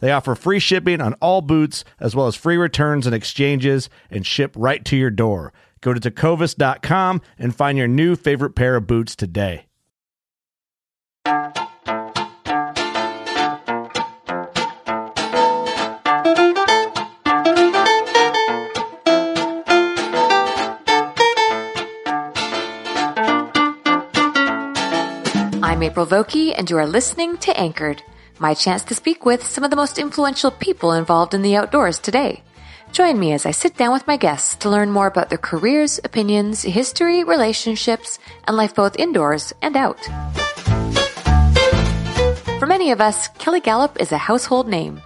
They offer free shipping on all boots, as well as free returns and exchanges, and ship right to your door. Go to tecovas.com and find your new favorite pair of boots today. I'm April Vokey, and you are listening to Anchored my chance to speak with some of the most influential people involved in the outdoors today. Join me as I sit down with my guests to learn more about their careers, opinions, history, relationships, and life both indoors and out. For many of us, Kelly Galloup is a household name.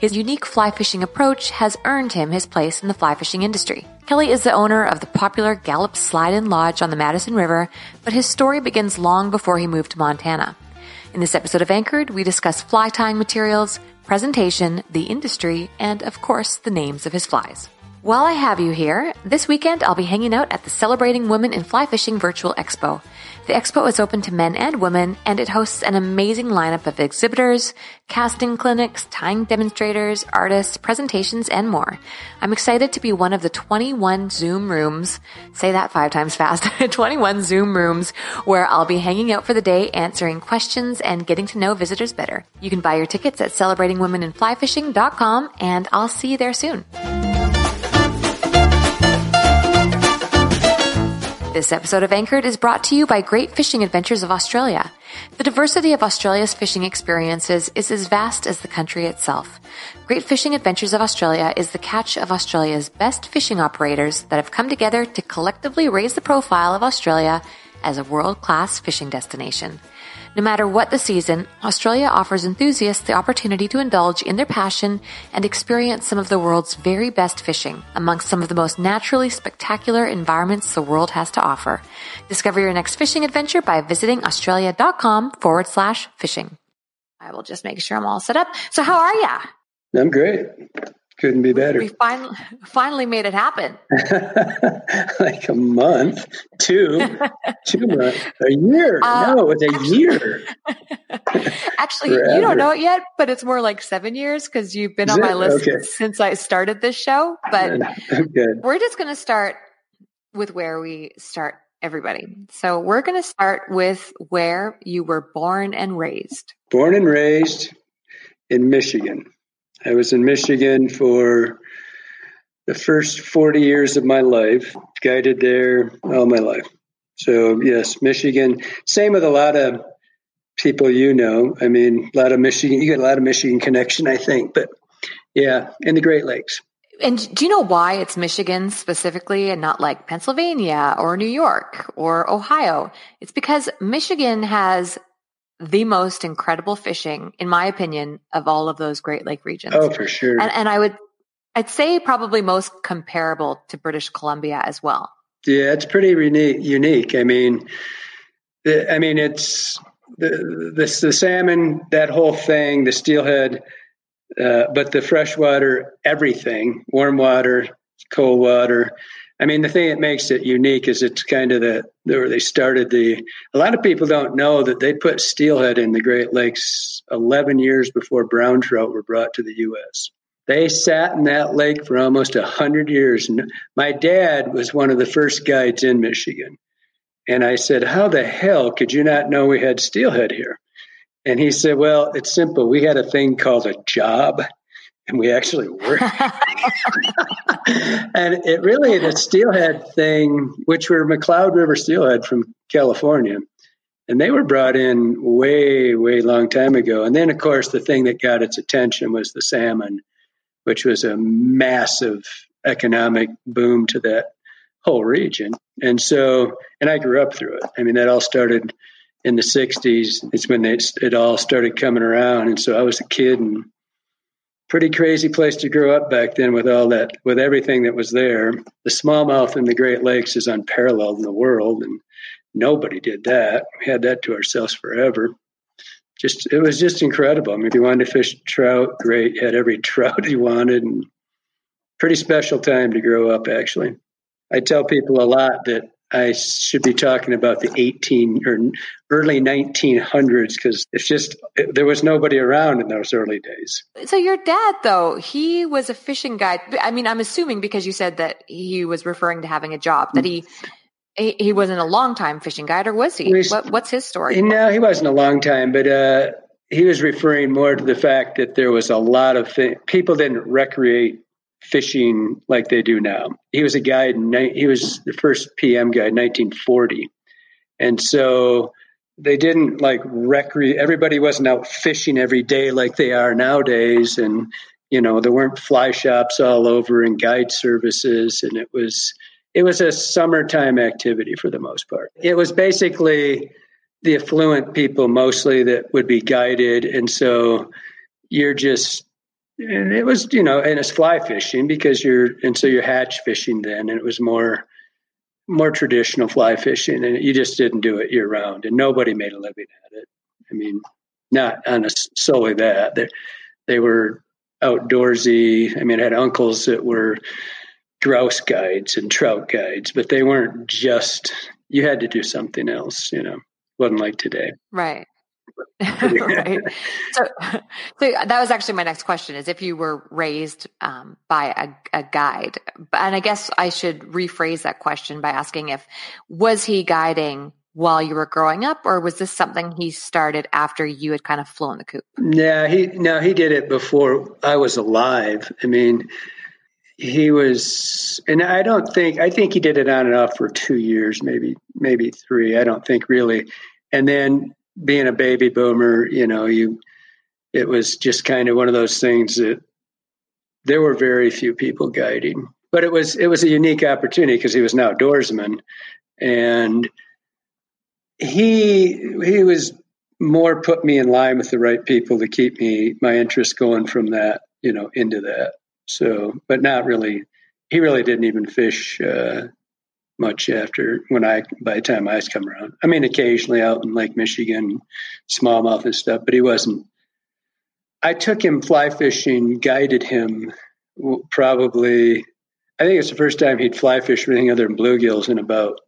His unique fly fishing approach has earned him his place in the fly fishing industry. Kelly is the owner of the popular Galloup Slide Inn Lodge on the Madison River, but his story begins long before he moved to Montana. In this episode of Anchored, we discuss fly tying materials, presentation, the industry, and of course, the names of his flies. While I have you here, this weekend I'll be hanging out at the Celebrating Women in Fly Fishing Virtual Expo. The expo is open to men and women, and it hosts an amazing lineup of exhibitors, casting clinics, tying demonstrators, artists, presentations, and more. I'm excited to be one of the 21 Zoom rooms, say that five times fast, 21 Zoom rooms where I'll be hanging out for the day, answering questions, and getting to know visitors better. You can buy your tickets at celebratingwomeninflyfishing.com, and I'll see you there soon. This episode of Anchored is brought to you by Great Fishing Adventures of Australia. The diversity of Australia's fishing experiences is as vast as the country itself. Great Fishing Adventures of Australia is the catch of Australia's best fishing operators that have come together to collectively raise the profile of Australia as a world-class fishing destination. No matter what the season, Australia offers enthusiasts the opportunity to indulge in their passion and experience some of the world's very best fishing amongst some of the most naturally spectacular environments the world has to offer. Discover your next fishing adventure by visiting australia.com forward slash fishing. I will just make sure I'm all set up. So how are ya? I'm great. Couldn't be better. We finally finally made it happen. like a month, two, two months, a year. Uh, no, it's a actually, year. actually, you don't know it yet, but it's more like seven years because you've been Is on my list okay. since I started this show. But we're just going to start with where we start everybody. So we're going to start with where you were born and raised. Born and raised in Michigan. I was in Michigan for the first 40 years of my life, guided there all my life. So, yes, Michigan. Same with a lot of people you know. I mean, a lot of Michigan, you get a lot of Michigan connection, I think. But yeah, in the Great Lakes. And do you know why it's Michigan specifically and not like Pennsylvania or New York or Ohio? It's because Michigan has the most incredible fishing, in my opinion, of all of those Great Lake regions. Oh, for sure. And, and I would, I'd say probably most comparable to British Columbia as well. Yeah, it's pretty unique. Unique. I mean, the, I mean, it's the, the the salmon, that whole thing, the steelhead, uh, but the freshwater, everything, warm water, cold water. I mean, the thing that makes it unique is it's kind of the where they started the. A lot of people don't know that they put steelhead in the Great Lakes 11 years before brown trout were brought to the U.S. They sat in that lake for almost 100 years. And My dad was one of the first guides in Michigan. And I said, How the hell could you not know we had steelhead here? And he said, Well, it's simple. We had a thing called a job, and we actually worked. and it really, the steelhead thing, which were McCloud River steelhead from California, and they were brought in way, way long time ago. And then, of course, the thing that got its attention was the salmon, which was a massive economic boom to that whole region. And so, and I grew up through it. I mean, that all started in the 60s. It's when it, it all started coming around. And so I was a kid and pretty crazy place to grow up back then with all that, with everything that was there. The smallmouth in the Great Lakes is unparalleled in the world. And nobody did that. We had that to ourselves forever. Just, it was just incredible. I mean, if you wanted to fish trout, great. You had every trout you wanted and pretty special time to grow up, actually. I tell people a lot that I should be talking about the 18 or early 1900s because it's just there was nobody around in those early days. So your dad, though, he was a fishing guide. I mean, I'm assuming because you said that he was referring to having a job that he. He, wasn't a long time fishing guide, or was he? Was, what, what's his story? No, he wasn't a long time, but uh, he was referring more to the fact that there was a lot of things. People didn't recreate fishing like they do now. He was a guide. He was the first PM guide, 1940, and so they didn't like recre Everybody wasn't out fishing every day like they are nowadays, and you know there weren't fly shops all over and guide services, and it was it was a summertime activity for the most part. It was basically the affluent people mostly that would be guided, and so you're just and it was you know and it's fly fishing because you're and so you're hatch fishing then and it was more more traditional fly fishing and you just didn't do it year round and nobody made a living at it. I mean not on a, solely that. They, they were outdoorsy. I mean i had uncles that were grouse guides and trout guides but they weren't just you had to do something else you know wasn't like today. Right right. So, so that was actually my next question: is if you were raised um, by a, a guide, and I guess I should rephrase that question by asking if was he guiding while you were growing up, or was this something he started after you had kind of flown the coop? Yeah, he no, he did it before I was alive. I mean, he was, and I don't think I think he did it on and off for two years, maybe maybe three. I don't think really, and then being a baby boomer, you know, you it was just kind of one of those things that there were very few people guiding. But it was it was a unique opportunity because he was an outdoorsman and he he was more put me in line with the right people to keep me my interest going from that, you know, into that. So, but not really. He really didn't even fish uh, much after when I by the time I come around. I mean, occasionally out in Lake Michigan, smallmouth and stuff, but he wasn't. I took him fly fishing, guided him probably. I think it's the first time he'd fly fish anything other than bluegills in about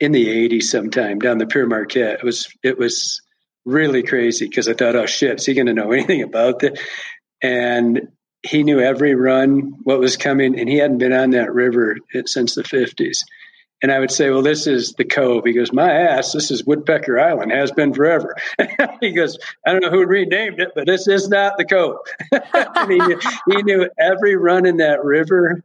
in the '80s sometime down the Pere Marquette. It was it was really crazy because I thought, oh shit, is he going to know anything about this? And he knew every run, what was coming, and he hadn't been on that river since the 50s. And I would say, well, this is the cove. He goes, my ass, this is Woodpecker Island, has been forever. he goes, I don't know who renamed it, but this is not the cove. he, knew, every run in that river,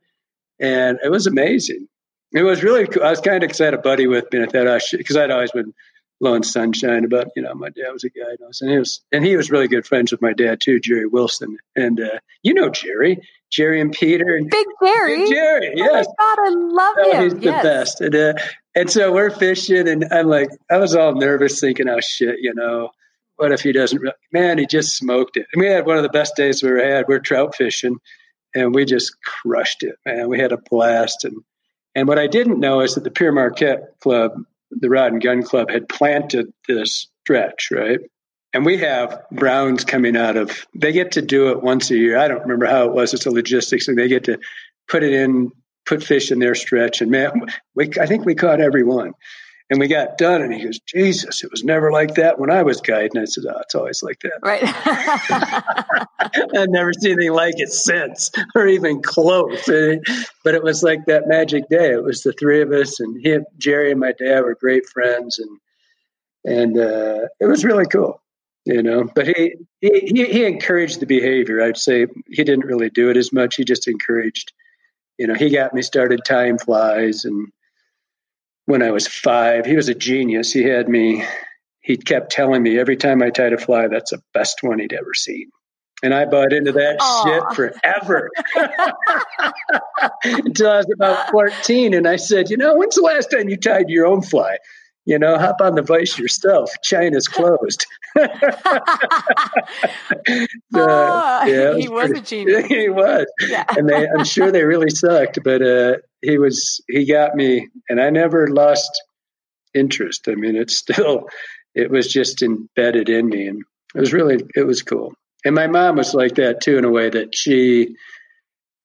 and it was amazing. It was really cool. I was kind of excited, buddy with me. I should, because I'd always been blowing sunshine about, you know, my dad was a guy. And he was, and he was really good friends with my dad too, Jerry Wilson. And, uh, you know, Jerry, Jerry and Peter. And Big Jerry. Big Jerry, yes. Oh God, I love oh, him. He's yes. the best. And, uh, and so we're fishing, and I'm like, I was all nervous thinking, oh, shit, you know, what if he doesn't? Man, he just smoked it. And we had one of the best days we ever had. We're trout fishing, and we just crushed it, man. We had a blast. And, and what I didn't know is that the Pere Marquette Club, the Rod and Gun Club, had planted this stretch, right? And we have browns coming out of, they get to do it once a year. I don't remember how it was. It's a logistics and They get to put it in put fish in their stretch. And man, we, I think we caught every one. And we got done, and he goes, Jesus, it was never like that when I was guiding. I said, Oh, it's always like that. Right. I've never seen anything like it since, or even close. But it was like that magic day. It was the three of us, and him, Jerry, and my dad were great friends, and and uh, it was really cool, you know. But he, he he encouraged the behavior. I'd say he didn't really do it as much. He just encouraged. You know, he got me started tying flies and when I was five. He was a genius. He had me, he kept telling me every time I tied a fly, that's the best one he'd ever seen. And I bought into that Aww. shit forever until I was about 14. And I said, You know, when's the last time you tied your own fly? You know, hop on the vise yourself. China's closed. uh, yeah, he was, was pretty, a genius. He was, yeah. and they, I'm sure they really sucked, but uh, he was. He got me, and I never lost interest. I mean, it's still, it was just embedded in me, and it was really, it was cool. And my mom was like that too, in a way that she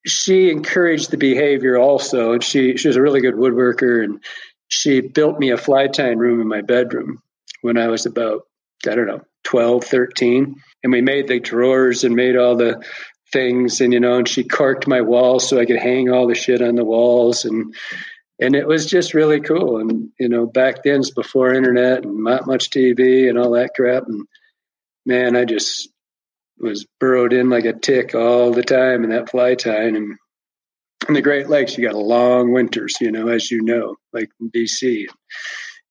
she encouraged the behavior also, and she she was a really good woodworker and she built me a fly tying room in my bedroom when I was about, I don't know, 12, 13. And we made the drawers and made all the things and, you know, and she corked my walls so I could hang all the shit on the walls. And, and it was just really cool. And, you know, back then it's before internet and not much TV and all that crap. And man, I just was burrowed in like a tick all the time in that fly tying. And in the Great Lakes, you got long winters, you know, as you know, like in BC.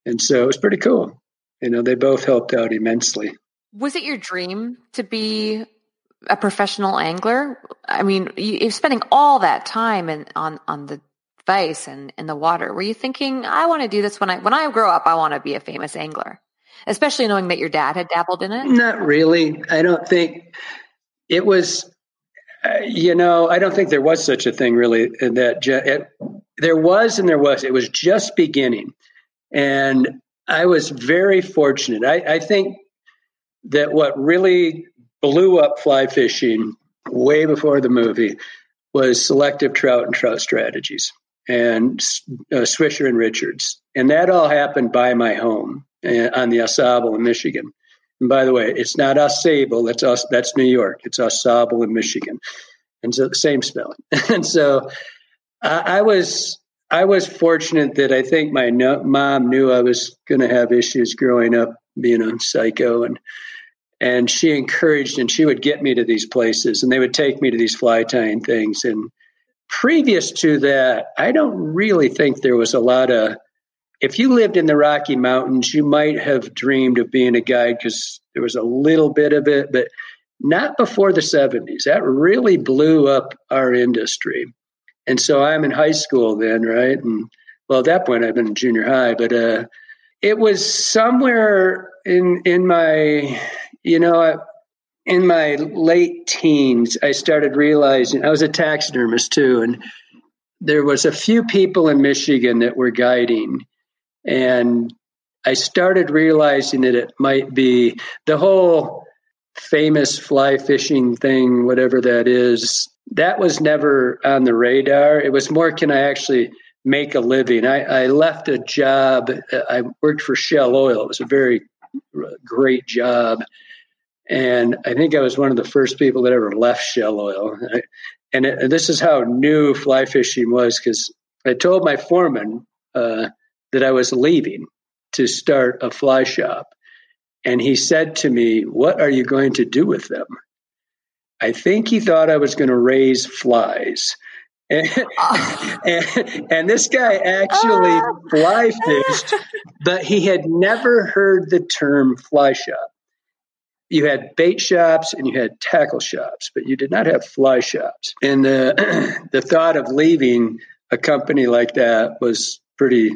And so it was pretty cool. You know, they both helped out immensely. Was it your dream to be a professional angler? I mean, you, are spending all that time in, on on the vise and in the water. Were you thinking, I want to do this when I when I grow up? I want to be a famous angler, especially knowing that your dad had dabbled in it. Not really. I don't think it was uh, you know, I don't think there was such a thing really. That it, there was and there was. It was just beginning, and I was very fortunate. I, I think that what really blew up fly fishing way before the movie was selective trout and trout strategies and uh, Swisher and Richards, and that all happened by my home uh, on the Au Sable in Michigan. And by the way, it's not Ausable. it's us. That's New York. It's Ausable in Michigan, and so same spelling. and so I, I was I was fortunate that I think my no, mom knew I was going to have issues growing up, being a psycho, and and she encouraged and she would get me to these places, and they would take me to these fly tying things. And previous to that, I don't really think there was a lot of if you lived in the Rocky Mountains, you might have dreamed of being a guide because there was a little bit of it, but not before the 70s. That really blew up our industry. And so I'm in high school then, right? And well, at that point, I've been in junior high, but uh, it was somewhere in in my, you know, in my late teens, I started realizing I was a taxidermist too, and there was a few people in Michigan that were guiding and I started realizing that it might be the whole famous fly fishing thing, whatever that is, that was never on the radar. It was more, can I actually make a living? I, I left a job. I worked for Shell Oil. It was a very great job. And I think I was one of the first people that ever left Shell Oil. And, it, this is how new fly fishing was because I told my foreman, uh, that I was leaving to start a fly shop. And he said to me, What are you going to do with them? I think he thought I was going to raise flies. And, and, and, this guy actually fly fished, but he had never heard the term fly shop. You had bait shops and you had tackle shops, but you did not have fly shops. And the, the thought of leaving a company like that was pretty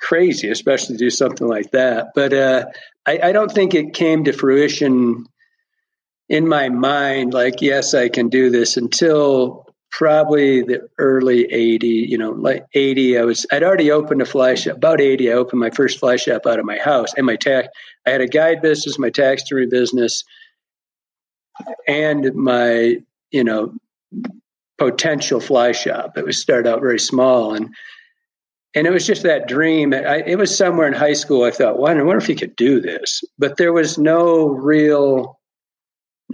crazy, especially to do something like that. But uh, I, I, don't think it came to fruition in my mind. Like, yes, I can do this until probably the early 80, you know, like 80, I was, I'd already opened a fly shop. About 80, I opened my first fly shop out of my house and my tax, I had a guide business, my taxidermy business, and my, you know, potential fly shop. It was started out very small and and it was just that dream. I, it was somewhere in high school. I thought, well, I wonder if you could do this, but there was no real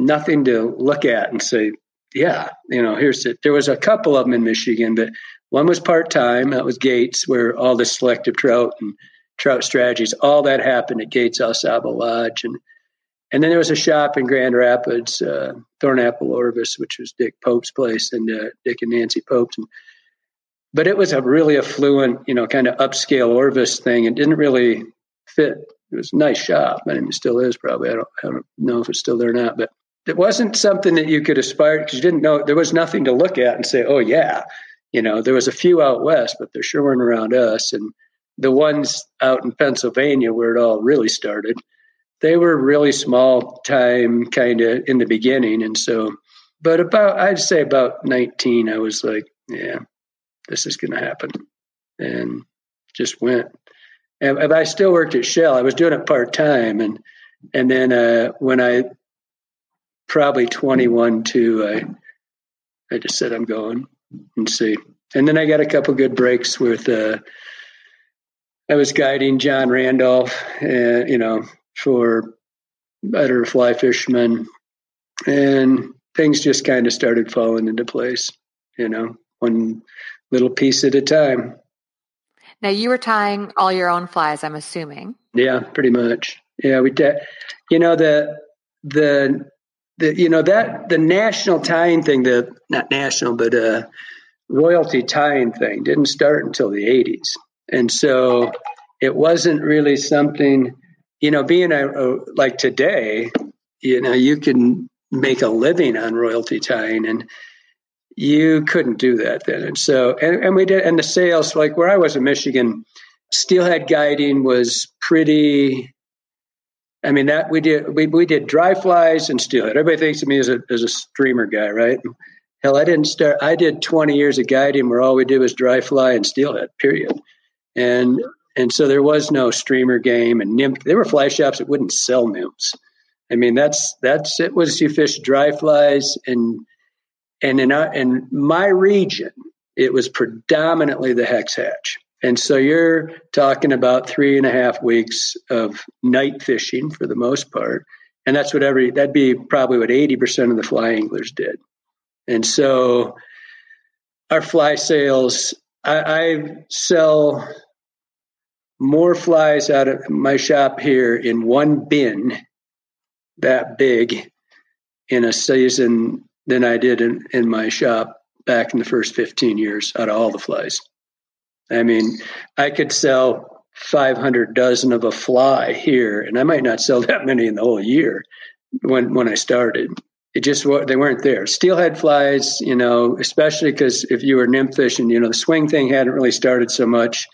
nothing to look at and say, yeah, you know, here's it. There was a couple of them in Michigan, but one was part time. That was Gates, where all the selective trout and trout strategies, all that happened at Gates Au Sable Lodge, and and then there was a shop in Grand Rapids, uh, Thornapple Orvis, which was Dick Pope's place, and uh, Dick and Nancy Pope's. And, but it was a really affluent, you know, kind of upscale Orvis thing. It didn't really fit. It was a nice shop. I mean, it still is probably. I don't, I don't know if it's still there or not, but it wasn't something that you could aspire because you didn't know there was nothing to look at and say, oh yeah, you know, there was a few out west, but there sure weren't around us. And the ones out in Pennsylvania where it all really started, they were really small time kind of in the beginning. And so, but about, I'd say about 19, I was like, yeah, this is going to happen. And just went. And I still worked at Shell. I was doing it part time. And, and then uh, when I probably 21 to, I, I just said, I'm going and see. And then I got a couple good breaks with, uh, I was guiding John Randolph, uh, you know, for better fly fishermen. And things just kind of started falling into place, you know, one little piece at a time. Now you were tying all your own flies, I'm assuming. Yeah, pretty much. Yeah, we did. You know the the the you know that the national tying thing, the not national, but uh, royalty tying thing didn't start until the 80s, and so it wasn't really something. You know, being a, a like today, you know, you can make a living on royalty tying, and you couldn't do that then. And so, and, and we did, and the sales, like where I was in Michigan, steelhead guiding was pretty. I mean that we did we, we did dry flies and steelhead. Everybody thinks of me as a as a streamer guy, right? Hell, I didn't start. I did 20 years of guiding where all we did was dry fly and steelhead. Period. And and so there was no streamer game and nymph. There were fly shops that wouldn't sell nymphs. I mean that's that's it was you fish dry flies and and in our, in my region it was predominantly the hex hatch. And so you're talking about three and a half weeks of night fishing for the most part. And that's what every, that'd be probably what 80% of the fly anglers did. And so our fly sales, I, I sell more flies out of my shop here in one bin that big in a season than I did in, in my shop back in the first 15 years out of all the flies. I mean, I could sell 500 dozen of a fly here, and I might not sell that many in the whole year when when I started. It just they weren't there. Steelhead flies, you know, especially because if you were nymph fishing, you know, the swing thing hadn't really started so much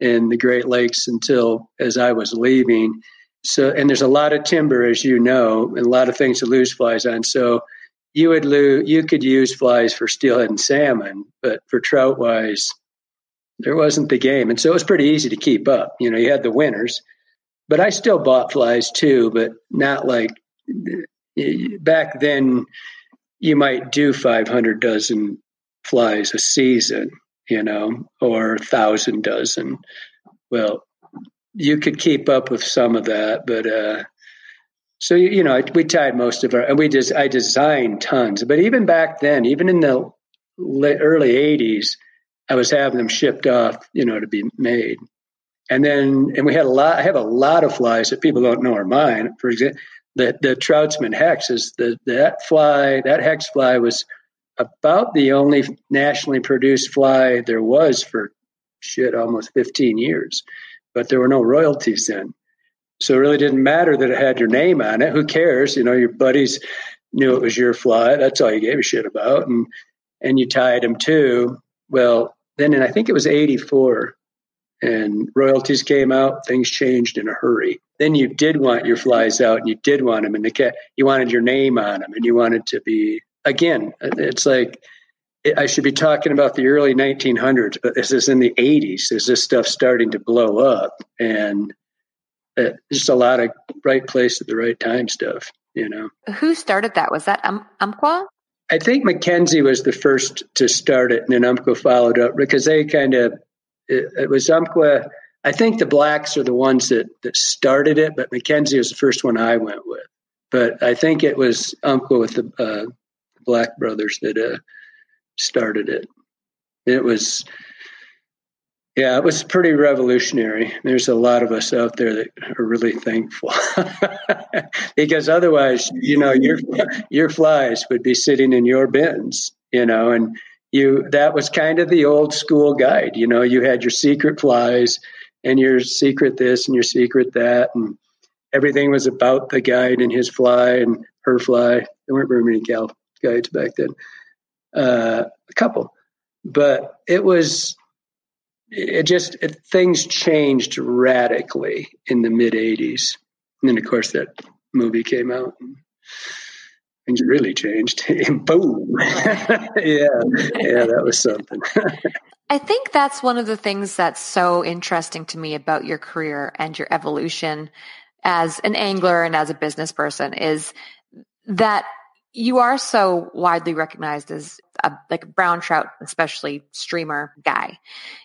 in the Great Lakes until as I was leaving. So, and there's a lot of timber, as you know, and a lot of things to lose flies on. So, you would lose, you could use flies for steelhead and salmon, but for trout wise, there wasn't the game. And so it was pretty easy to keep up. You know, you had the winners, but I still bought flies too, but not like back then you might do 500 dozen flies a season, you know, or a thousand dozen. Well, you could keep up with some of that, but, uh, so you know, we tied most of our, and we just I designed tons. But even back then, even in the early '80s, I was having them shipped off, you know, to be made. And then, and we had a lot. I have a lot of flies that people don't know are mine. For example, the the Troutsman hex is the that fly. That hex fly was about the only nationally produced fly there was for shit almost 15 years. But there were no royalties then. So it really didn't matter that it had your name on it. Who cares? You know, your buddies knew it was your fly. That's all you gave a shit about. And and you tied them too. Well, then and I think it was 84 and royalties came out, things changed in a hurry. Then you did want your flies out and you did want them and the cat, you wanted your name on them and you wanted to be again, it's like I should be talking about the early 1900s, but this is in the 80s. Is this stuff starting to blow up? And uh, just a lot of right place at the right time stuff, you know. Who started that? Was that um, Umpqua? I think Mackenzie was the first to start it, and then Umpqua followed up because they kind of it, it, was Umpqua. I think the blacks are the ones that that started it, but Mackenzie was the first one I went with. But I think it was Umpqua with the uh, Black brothers that uh, started it. It was yeah, it was pretty revolutionary. There's a lot of us out there that are really thankful because otherwise, you know, your your flies would be sitting in your bins, you know, and you that was kind of the old school guide. You know, you had your secret flies and your secret this and your secret that, and everything was about the guide and his fly and her fly. There weren't very many gal guides back then, uh, a couple, but it was it just it, things changed radically in the mid 80s and then of course that movie came out and things really changed. Boom. Yeah yeah that was something. I think that's one of the things that's so interesting to me about your career and your evolution as an angler and as a business person is that you are so widely recognized as a like brown trout, especially streamer guy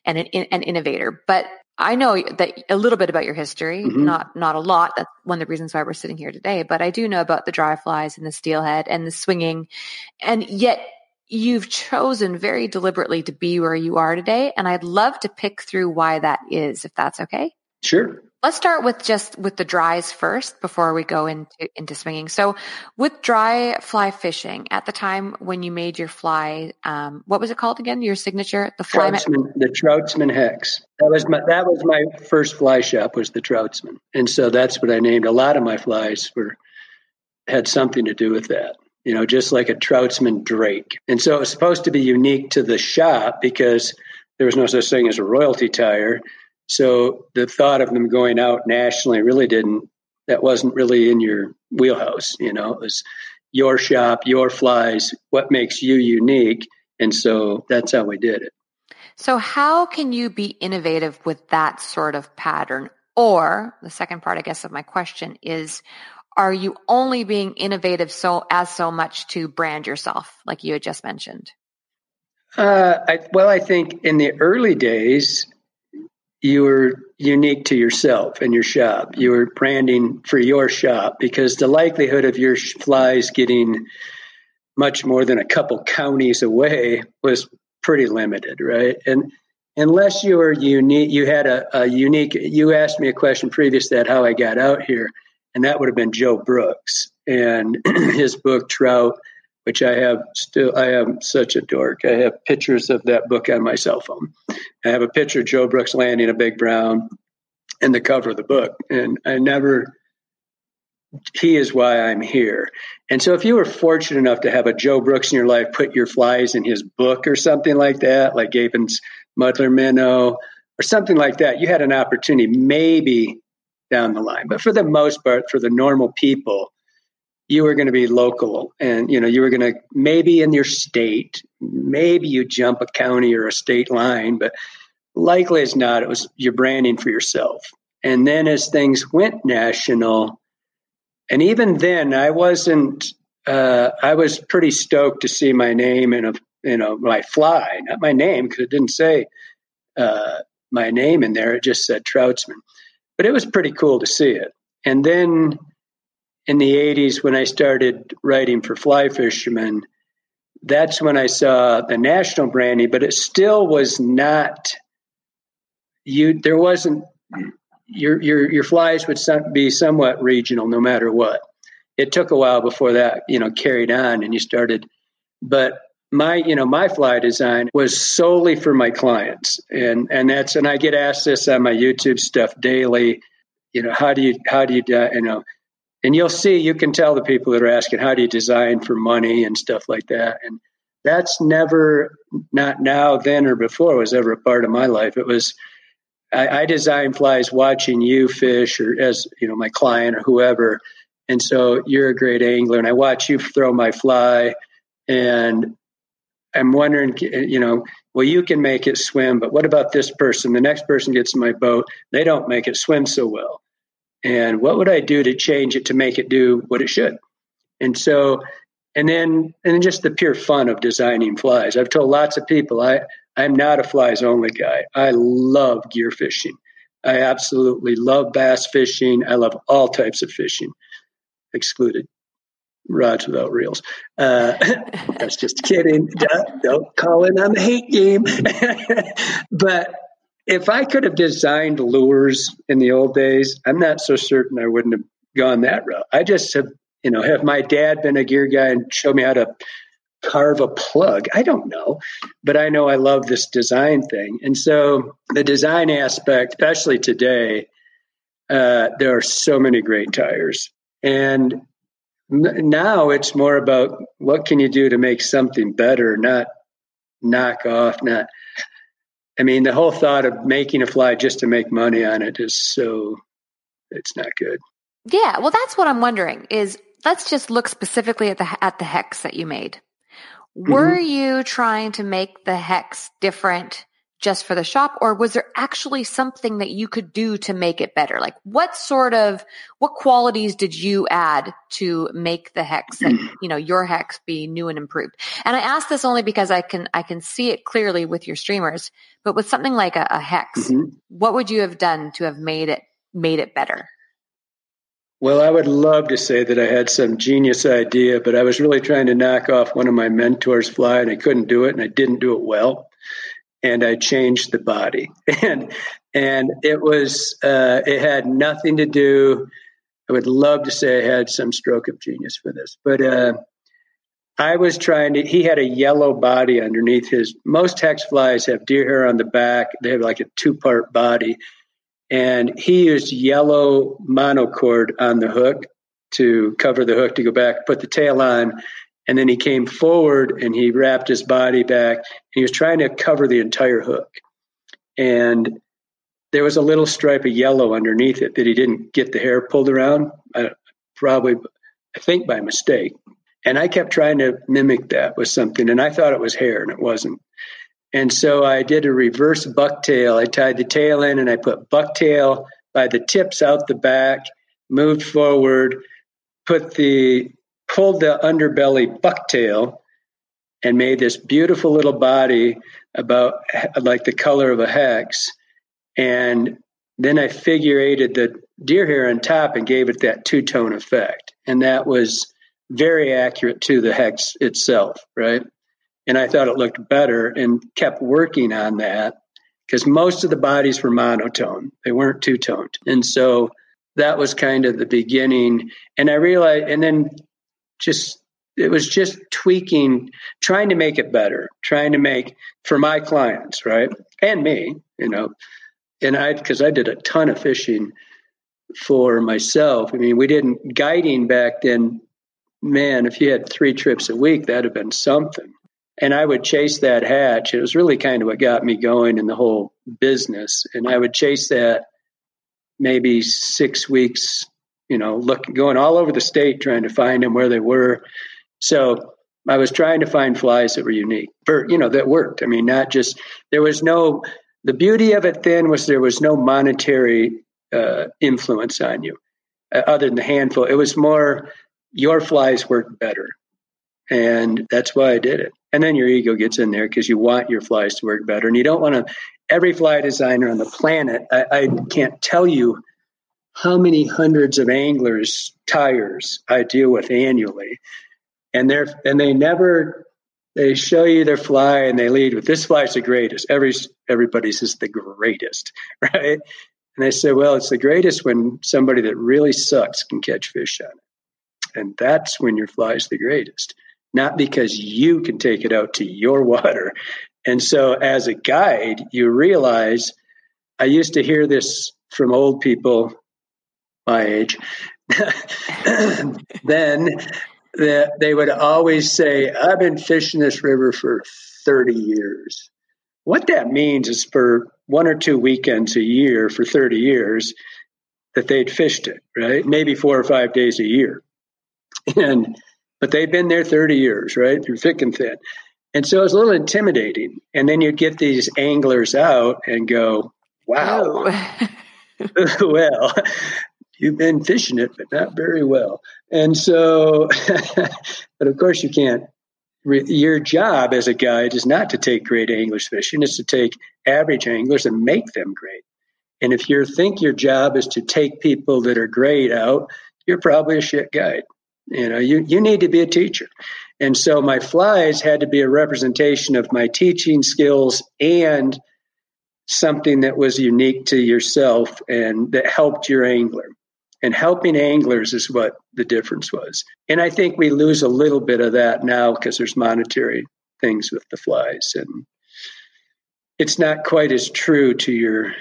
and an, an innovator. But I know that a little bit about your history, mm-hmm. not not a lot. That's one of the reasons why we're sitting here today. But I do know about the dry flies and the steelhead and the swinging, and yet you've chosen very deliberately to be where you are today. And I'd love to pick through why that is, if that's okay. Sure. Let's start with just with the dries first before we go into into swinging. So, with dry fly fishing, at the time when you made your fly, um, what was it called again? Your signature, the fly, Troutsman, the Troutsman Hex. That was my that was my first fly shop was the Troutsman, and so that's what I named. A lot of my flies were had something to do with that. You know, just like a Troutsman Drake, and so it was supposed to be unique to the shop because there was no such thing as a royalty tier so the thought of them going out nationally really didn't, that wasn't really in your wheelhouse. You know, it was your shop, your flies, what makes you unique. And so that's how we did it. So, how can you be innovative with that sort of pattern? Or the second part, I guess, of my question is, are you only being innovative so as so much to brand yourself, like you had just mentioned? Uh, I, well, I think in the early days, you were unique to yourself and your shop. You were branding for your shop because the likelihood of your flies getting much more than a couple counties away was pretty limited, right? And unless you were unique, you had a, a unique. You asked me a question previous that how I got out here, and that would have been Joe Brooks and his book Trout which I have still. I am such a dork. I have pictures of that book on my cell phone. I have a picture of Joe Brooks landing a big brown in the cover of the book, and I never. He is why I'm here. And so, if you were fortunate enough to have a Joe Brooks in your life, put your flies in his book or something like that, like Gapen's Muddler Minnow or something like that, you had an opportunity maybe down the line. But for the most part, for the normal people, you were going to be local and you know you were going to maybe in your state maybe you jump a county or a state line but likely as not. It was your branding for yourself. And then as things went national and even then i wasn't uh, i was pretty stoked to see my name in a you know my fly not my name because it didn't say uh, my name in there. It just said troutsman but it was pretty cool to see it. And then in the 80s when I started writing for Fly Fisherman, that's when I saw the national branding, but it still was not you there wasn't your your your flies would be somewhat regional no matter what. It took a while before that, you know, carried on and you started but my you know my fly design was solely for my clients and and that's and I get asked this on my YouTube stuff daily you know how do you how do you you know and you'll see you can tell the people that are asking how do you design for money and stuff like that. And that's never not now then or before was ever a part of my life. It was I, I design flies watching you fish or as you know my client or whoever. And so you're a great angler and i watch you throw my fly. And i'm wondering you know well you can make it swim but what about this person? The next person gets in my boat they don't make it swim so well and what would I do to change it to make it do what it should? And so and then and then just the pure fun of designing flies. I've told lots of people I I'm not a flies only guy. I love gear fishing. I absolutely love bass fishing. I love all types of fishing, excluded rods without reels. Uh, that's just kidding. Don't call it on the hate game. but if I could have designed lures in the old days, I'm not so certain I wouldn't have gone that route. I just have, you know, have my dad been a gear guy and showed me how to carve a plug? I don't know, but I know I love this design thing. And so the design aspect, especially today, uh, there are so many great tiers. And now it's more about what can you do to make something better, not knock off, not. I mean, the whole thought of making a fly just to make money on it is so, it's not good. Yeah, well, that's what I'm wondering. Is let's just look specifically at the at the hex that you made. Were mm-hmm. you trying to make the hex different just for the shop or was there actually something that you could do to make it better? Like what sort of, what qualities did you add to make the hex that, you know, your hex be new and improved? And I ask this only because I can, I can see it clearly with your streamers, but with something like a, a hex, mm-hmm. what would you have done to have made it, made it better? Well, I would love to say that I had some genius idea, but I was really trying to knock off one of my mentors' fly, and I couldn't do it, and I didn't do it well. And I changed the body, and and it was uh, it had nothing to do. I would love to say I had some stroke of genius for this, but uh, I was trying to. He had a yellow body underneath his. Most hex flies have deer hair on the back. They have like a two part body and he used yellow monocord on the hook to cover the hook to go back, put the tail on, and then he came forward and he wrapped his body back. And he was trying to cover the entire hook. And there was a little stripe of yellow underneath it that he didn't get the hair pulled around, uh, probably, I think by mistake. And I kept trying to mimic that with something, and I thought it was hair, and it wasn't. And so I did a reverse bucktail. I tied the tail in and I put bucktail by the tips out the back, moved forward, put the pulled the underbelly bucktail and made this beautiful little body about like the color of a hex. And then I figure eighted the deer hair on top and gave it that two tone effect. And that was very accurate to the hex itself, right? and I thought it looked better and kept working on that because most of the bodies were monotone. They weren't two toned. And so that was kind of the beginning. And I realized, and then just, it was just tweaking, trying to make it better, trying to make for my clients, right? And me, you know. And I, because I did a ton of fishing for myself. I mean, we didn't, guiding back then, man, if you had three trips a week, that'd have been something and I would chase that hatch. It was really kind of what got me going in the whole business. And I would chase that maybe six weeks, you know, looking, going all over the state trying to find them where they were. So I was trying to find flies that were unique, for you know, that worked. I mean, not just there was no. The beauty of it then was there was no monetary uh, influence on you, uh, other than the handful. It was more your flies worked better, and that's why I did it. And then your ego gets in there because you want your flies to work better. And you don't want to, every fly designer on the planet, I, I can't tell you how many hundreds of anglers' tiers I deal with annually. And they're, and they never, they show you their fly and they lead with this fly is the greatest. Every, everybody's is the greatest, right? And they say, well, it's the greatest when somebody that really sucks can catch fish on it. And that's when your fly is the greatest not because you can take it out to your water. And so, as a guide, you realize I used to hear this from old people my age. then they would always say, I've been fishing this river for 30 years. What that means is for one or two weekends a year for 30 years that they'd fished it, right? Maybe four or five days a year. And but they've been there 30 years, right? Through thick and thin. And so it's a little intimidating. And then you get these anglers out and go, wow. Oh. well, you've been fishing it, but not very well. And so, but of course, you can't. Your job as a guide is not to take great anglers fishing; it's to take average anglers and make them great. And if you think your job is to take people that are great out, you're probably a shit guide. You know, you, you need to be a teacher. And so my flies had to be a representation of my teaching skills and something that was unique to yourself and that helped your angler. And helping anglers is what the difference was. And I think we lose a little bit of that now because there's monetary things with the flies. And it's not quite as true to your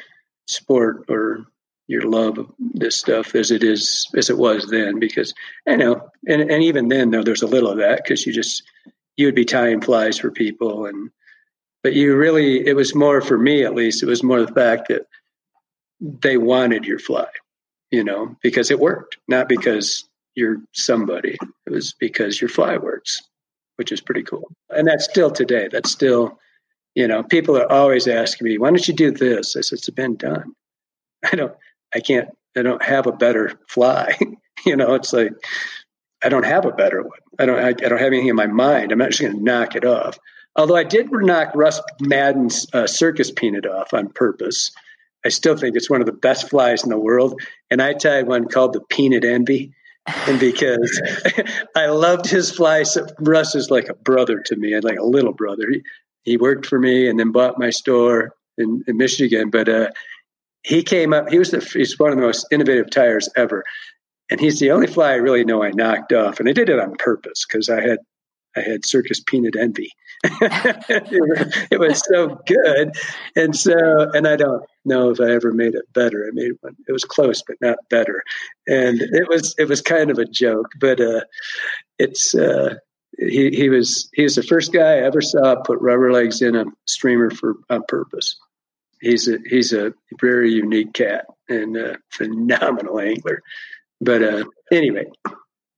sport or your love of this stuff as it is as it was then because I know and, and even then though there's a little of that because you just you would be tying flies for people and but you really it was more for me at least it was more the fact that they wanted your fly you know because it worked not because you're somebody. It was because your fly works which is pretty cool. And that's still today. That's still you know people are always asking me why don't you do this? I said it's been done. I don't i can't i don't have a better fly. You know it's like i don't have a better one. I don't i, I don't have anything in my mind. I'm not just going to knock it off. Although I did knock Russ Madden's uh, circus peanut off on purpose. I still think it's one of the best flies in the world. And I tied one called the Peanut Envy. And because I loved his fly, so Russ is like a brother to me, like a little brother. He, he worked for me and then bought my store in, in Michigan. But uh, he came up, he was the, he's one of the most innovative tyers ever. And he's the only fly I really know I knocked off. And I did it on purpose because I had I had circus peanut envy. it was so good, and so and I don't know if I ever made it better. I made one; it was close, but not better. And it was it was kind of a joke, but uh, it's uh, he he was he was the first guy I ever saw put rubber legs in a streamer for on purpose. He's a he's a very unique cat and a phenomenal angler. But uh, anyway,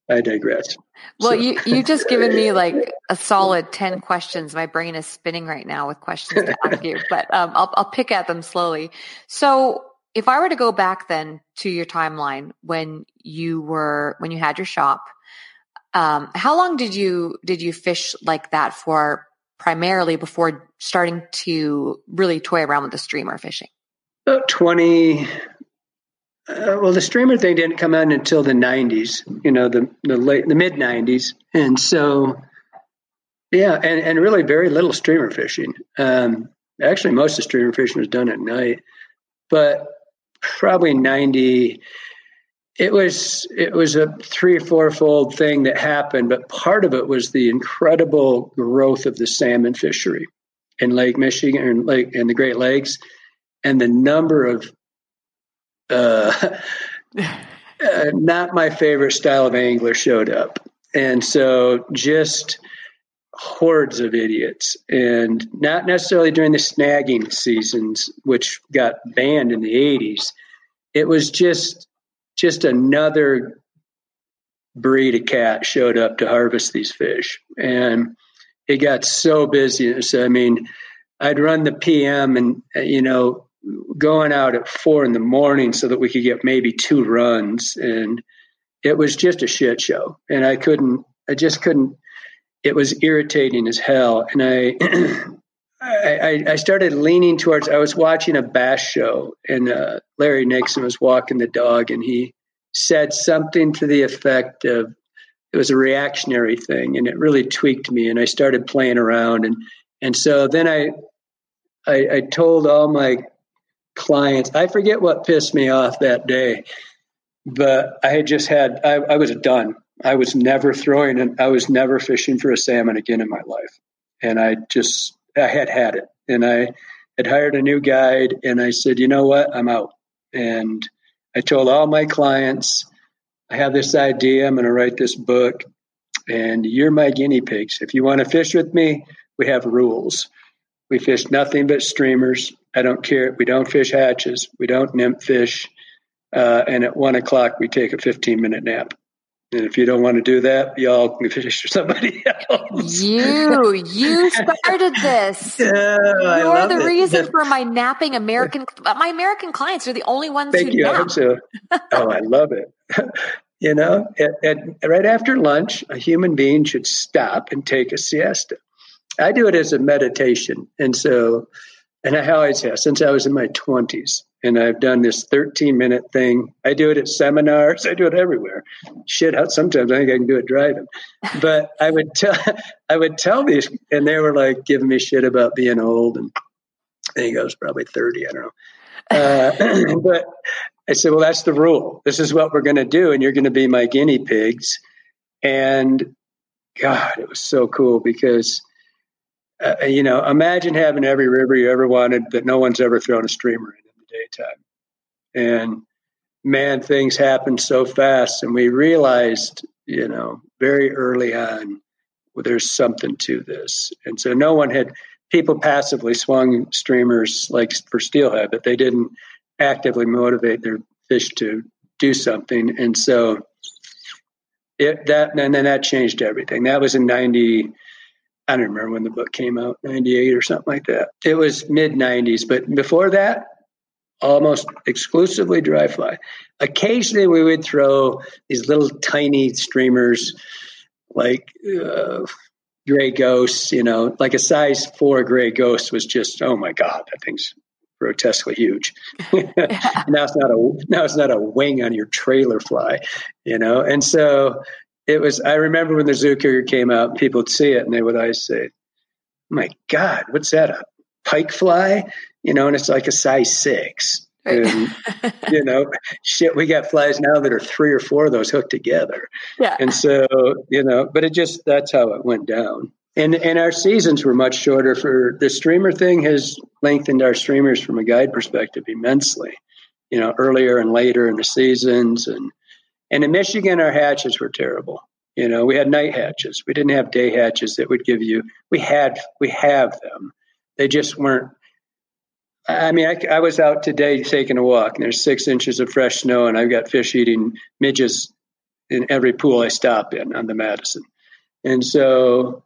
I digress. Well, so. you you just given me like a solid ten questions. My brain is spinning right now with questions to ask you, but um, I'll I'll pick at them slowly. So, if I were to go back then to your timeline when you were when you had your shop, um, how long did you did you fish like that for? Primarily before starting to really toy around with the streamer fishing. About twenty uh, well, the streamer thing didn't come out until the '90s. You know, the the late the mid '90s, and so yeah, and and really very little streamer fishing. Um, actually, most of the streamer fishing was done at night, but probably '90. It was it was a three or four fold thing that happened, but part of it was the incredible growth of the salmon fishery in Lake Michigan and Lake and the Great Lakes, and the number of uh, uh, not my favorite style of angler showed up. And so just hordes of idiots. And not necessarily during the snagging seasons which got banned in the 80s it was just just another breed of cat showed up to harvest these fish. And it got so busy. So i mean i'd run the pm and you know going out at four in the morning so that we could get maybe two runs and it was just a shit show and i couldn't i just couldn't it was irritating as hell and i I, I, started leaning towards. I was watching a bass show, and uh, Larry Nixon was walking the dog, and he said something to the effect of, "It was a reactionary thing," and it really tweaked me. And I started playing around, and and so then I, I, I told all my clients. I forget what pissed me off that day, but I had just had, I, I was done. I was never throwing and I was never fishing for a salmon again in my life. And I just, I had had it. And I had hired a new guide and I said, you know what? I'm out. And I told all my clients, I have this idea. I'm going to write this book and you're my guinea pigs. If you want to fish with me, we have rules. We fish nothing but streamers. I don't care. We don't fish hatches. We don't nymph fish. Uh, and at one o'clock, we take a 15 minute nap. And if you don't want to do that, y'all can fish for somebody else. You, you started this. Yeah, You're love the it. reason for my napping American. My American clients are the only ones Thank who you. I nap. hope so. Oh, I love it. you know, at, at, right after lunch, a human being should stop and take a siesta. I do it as a meditation. And so, and I always have since I was in my 20s. And I've done this 13 minute thing. I do it at seminars. I do it everywhere. Shit, sometimes I think I can do it driving. But I would tell, I would tell these, and they were like giving me shit about being old. And I think I was probably 30. I don't know. Uh, but I said, well, that's the rule. This is what we're going to do, and you're going to be my guinea pigs. And God, it was so cool because, uh, you know, imagine having every river you ever wanted that no one's ever thrown a streamer in in the daytime. And man, things happened so fast, and we realized, you know, very early on, well, there's something to this. And so no one had people passively swung streamers like for steelhead, but they didn't actively motivate their fish to do something. And so it that and then that changed everything. That was in ninety I don't remember when the book came out, ninety eight or something like that. It was mid nineties, but before that, almost exclusively dry fly. Occasionally we would throw these little tiny streamers like uh, gray ghosts, you know, like a size four gray ghost was just, oh my God, that thing's grotesquely huge. now it's not a now it's not a wing on your trailer fly, you know. And so it was. I remember when the Zoo Cougar came out, people would see it and they would always say, oh "My God, what's that? A pike fly?" You know, and it's like a size six. And, you know, shit, we got flies now that are three or four of those hooked together. Yeah. And so, you know, but it just that's how it went down. And and our seasons were much shorter for the streamer thing has lengthened our streamers from a guide perspective immensely. You know, earlier and later in the seasons and and in Michigan our hatches were terrible. You know, we had night hatches. We didn't have day hatches that would give you we had we have them. They just weren't I mean, I, I was out today taking a walk, and there's six inches of fresh snow, and I've got fish eating midges in every pool I stop in on the Madison. And so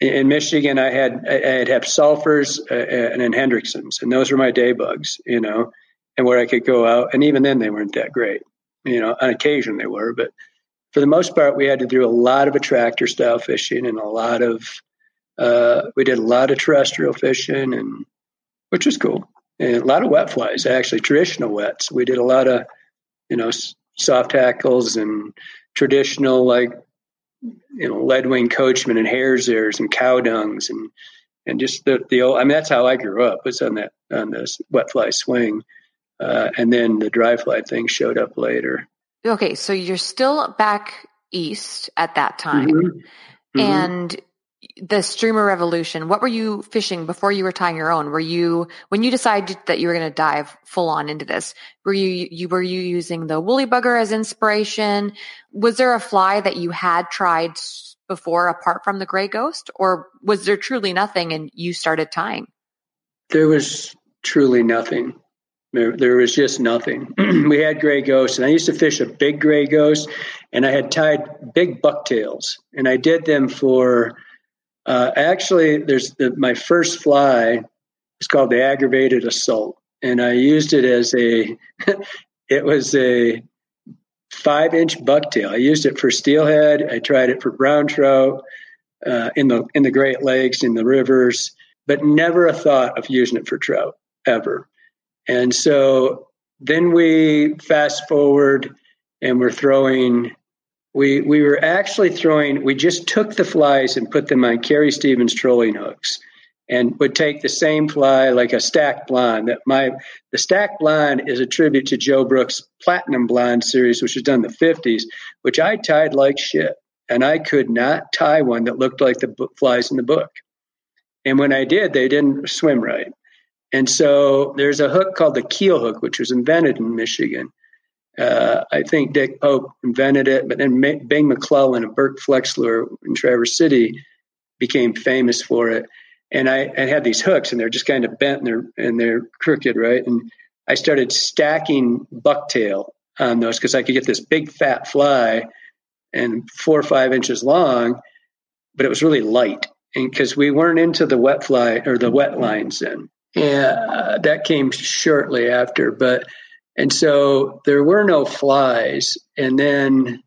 in Michigan, I had I had sulfurs uh, and Hendricksons, and those were my day bugs, you know, and where I could go out, and even then they weren't that great, you know. On occasion they were, but for the most part, we had to do a lot of attractor style fishing and a lot of uh, we did a lot of terrestrial fishing and which was cool. And a lot of wet flies, actually, traditional wets. We did a lot of, you know, soft tackles and traditional, like, you know, lead wing coachman and hare's ears and cow dungs and, and just the, the old, I mean, that's how I grew up was on that, on this wet fly swing. Uh, and then the dry fly thing showed up later. Okay, so you're still back east at that time. Mhm. Mhm. And the streamer revolution, what were you fishing before you were tying your own? Were you when you decided that you were going to dive full on into this? Were you you were you using the woolly bugger as inspiration? Was there a fly that you had tried before apart from the gray ghost, or was there truly nothing and you started tying? There was truly nothing. There, there was just nothing. we had gray ghosts, and I used to fish a big gray ghost, and I had tied big bucktails, and I did them for. Uh, actually, there's the, my first fly It's called the aggravated assault, and I used it as a. it was a five inch bucktail. I used it for steelhead. I tried it for brown trout uh, in the in the Great Lakes, in the rivers, but never a thought of using it for trout ever. And so then we fast forward, and we're throwing. We we were actually throwing. We just took the flies and put them on Carrie Stevens trolling hooks, and would take the same fly like a stacked blonde. That my the stacked blonde is a tribute to Joe Brooks' Platinum Blonde series, which was done in the '50s, which I tied like shit, and I could not tie one that looked like the flies in the book. And when I did, they didn't swim right. And so there's a hook called the keel hook, which was invented in Michigan. Uh, I think Dick Pope invented it, but then Bing McClellan and Bert Flexler in Traverse City became famous for it. And I, I had these hooks, and they're just kind of bent and they're and they're crooked, right? And I started stacking bucktail on those because I could get this big fat fly, and four or five inches long, but it was really light. And because we weren't into the wet fly or the wet lines then. Yeah, that came shortly after, but and so there were no flies. And then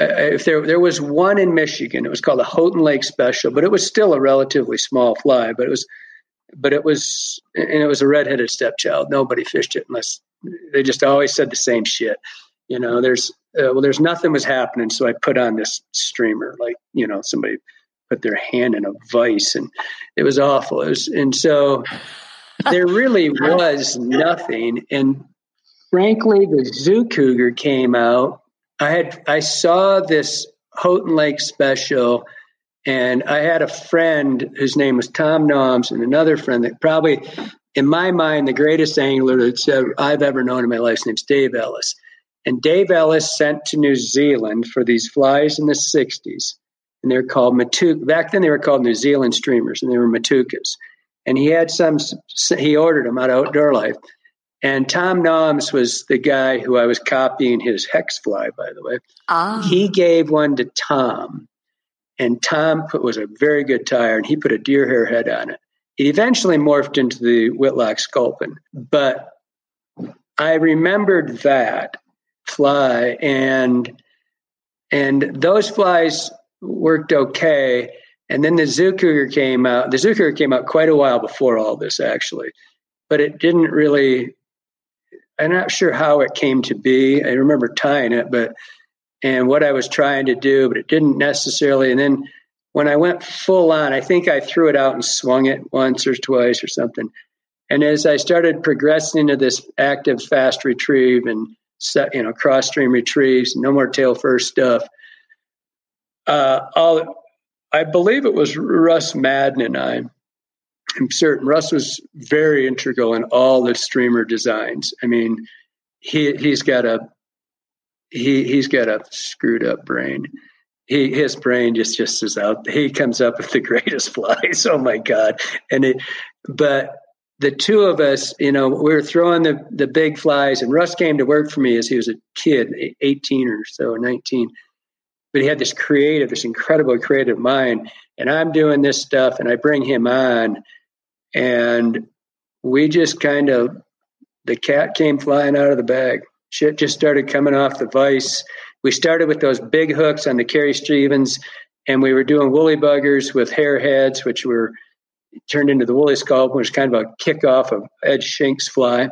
uh, if there there was one in Michigan, it was called a Houghton Lake Special, but it was still a relatively small fly. But it was, but it was, and it was a redheaded stepchild. Nobody fished it unless they just always said the same shit. You know, there's uh, well, there's nothing was happening, so I put on this streamer, like you know, somebody put their hand in a vice, and it was awful. It was, and so there really was nothing. And frankly, the zoo cougar came out. I had I saw this Houghton Lake special, and I had a friend whose name was Tom Noms, and another friend that probably, in my mind, the greatest angler that I've ever known in my life. His name's Dave Ellis, and Dave Ellis sent to New Zealand for these flies in the '60s, and they're called Matuka. Back then, they were called New Zealand streamers, and they were Matukas. And he had some. He ordered them out of Outdoor Life and Tom Noms was the guy who I was copying his hex fly, by the way. Ah. He gave one to Tom, and Tom put, was a very good tier, and he put a deer hair head on it. It eventually morphed into the Whitlock Sculpin, but I remembered that fly, and and those flies worked okay. And then the Zoo came out. The Zoo came out quite a while before all this, actually, but it didn't really I'm not sure how it came to be. I remember tying it, but and what I was trying to do, but it didn't necessarily. And then when I went full on, I think I threw it out and swung it once or twice or something. And as I started progressing into this active fast retrieve and set, you know, cross stream retrieves, no more tail first stuff, uh, I believe it was Russ Madden and I I'm certain Russ was very integral in all the streamer designs. I mean, he he's got a he he's got a screwed up brain. He his brain just just is out. He comes up with the greatest flies. Oh my god! And it, but the two of us, you know, we were throwing the the big flies, and Russ came to work for me as he was a kid, eighteen or so, nineteen. But he had this creative, this incredible creative mind, and I'm doing this stuff, and I bring him on and we just kind of the cat came flying out of the bag. Shit just started coming off the vise. We started with those big hooks on the Carrie Stevens, and we were doing woolly buggers with hair heads, which were turned into the woolly sculpin, which was kind of a kickoff of Ed Shenk's fly.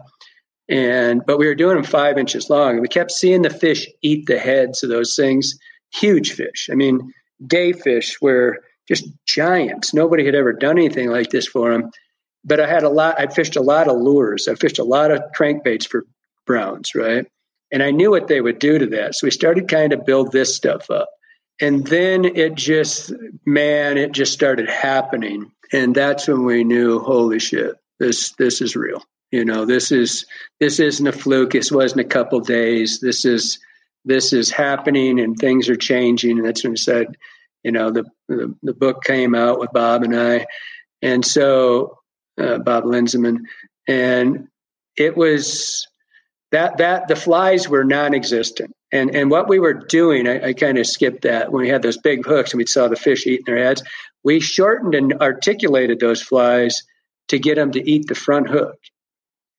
And but we were doing them five inches long, and we kept seeing the fish eat the heads of those things. Huge fish. I mean, day fish were just giants. Nobody had ever done anything like this for them but I had a lot. I fished a lot of lures. I fished a lot of crankbaits for browns, right? And I knew what they would do to that. So we started kind of build this stuff up, and then it just, man, it just started happening, and that's when we knew, holy shit, this this is real. You know, this is this isn't a fluke. This wasn't a couple days. This is this is happening, and things are changing. And that's when we said, you know, the, the, the book came out with Bob and I, and so uh, Bob Linsenman, and it was that that the flies were non-existent. And and what we were doing, I, I kind of skipped that when we had those big hooks and we saw the fish eating their heads. We shortened and articulated those flies to get them to eat the front hook,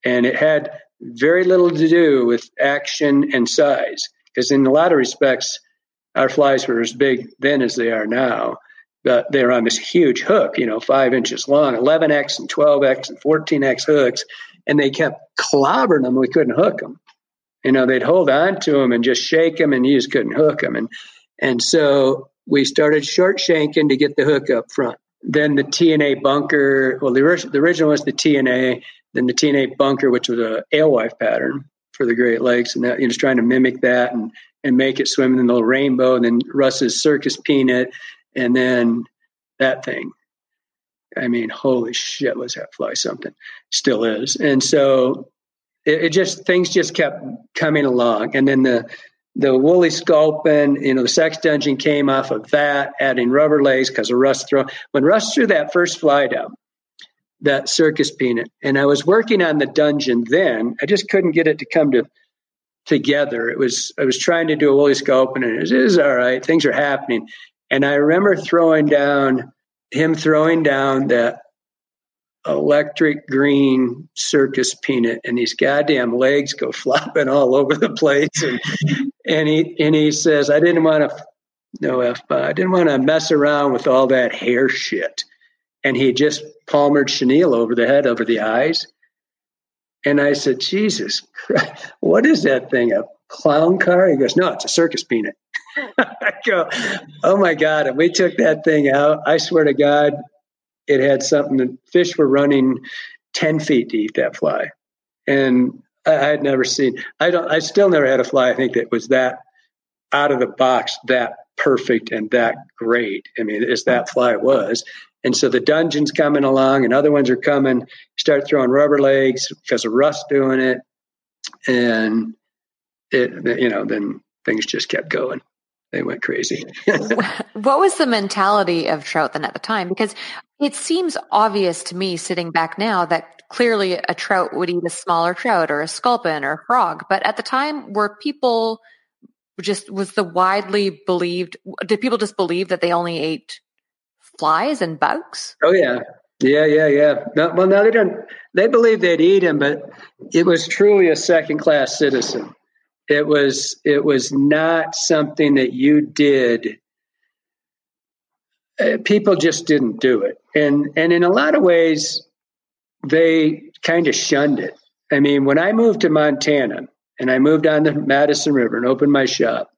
and it had very little to do with action and size because in a lot of respects our flies were as big then as they are now but they're on this huge hook, you know, five inches long, 11x and 12x and 14x hooks, and they kept clobbering them. We couldn't hook them. You know, they'd hold on to them and just shake them, and you just couldn't hook them. And and so we started short shanking to get the hook up front. Then the T&A bunker. Well, the, the original was the T&A. Then the T&A bunker, which was a alewife pattern for the Great Lakes, and that you know, just trying to mimic that and and make it swim in the little rainbow. And then Russ's circus peanut, and then that thing. I mean, holy shit, was that fly something? Still is. And so it, it just things just kept coming along. And then the the woolly sculpin, you know, the sex dungeon came off of that, adding rubber legs because of Russ throw. When Russ threw that first fly down, that circus peanut, and I was working on the dungeon then, I just couldn't get it to come to together. It was I was trying to do a woolly scope, and it was, it was all right. Things are happening, and I remember throwing down him throwing down that electric green circus peanut and these goddamn legs go flopping all over the place. And and he and he says I didn't want to no F I didn't want to mess around with all that hair shit and he just palmered chenille over the head over the eyes and I said Jesus Christ, what is that thing a clown car he goes no it's a circus peanut I go oh my god and we took that thing out I swear to God it had something that fish were running 10 feet to eat that fly. And I, I had never seen, I don't, I still never had a fly I think that was that out of the box, that perfect and that great. I mean, as that fly was. And so the dungeon's coming along and other ones are coming, start throwing rubber legs because of Russ doing it. And it, you know, then things just kept going they went crazy. what was the mentality of trout then at the time? Because it seems obvious to me sitting back now that clearly a trout would eat a smaller trout or a sculpin or a frog. But at the time, were people just, was the widely believed, did people just believe that they only ate flies and bugs? Oh, yeah. Yeah, yeah, yeah. No, well, no, they don't. They believed they'd eat him, but it was truly a second class citizen. It was it was not something that you did. Uh, people just didn't do it, and and in a lot of ways, they kind of shunned it. I mean, when I moved to Montana and I moved on the Madison River and opened my shop,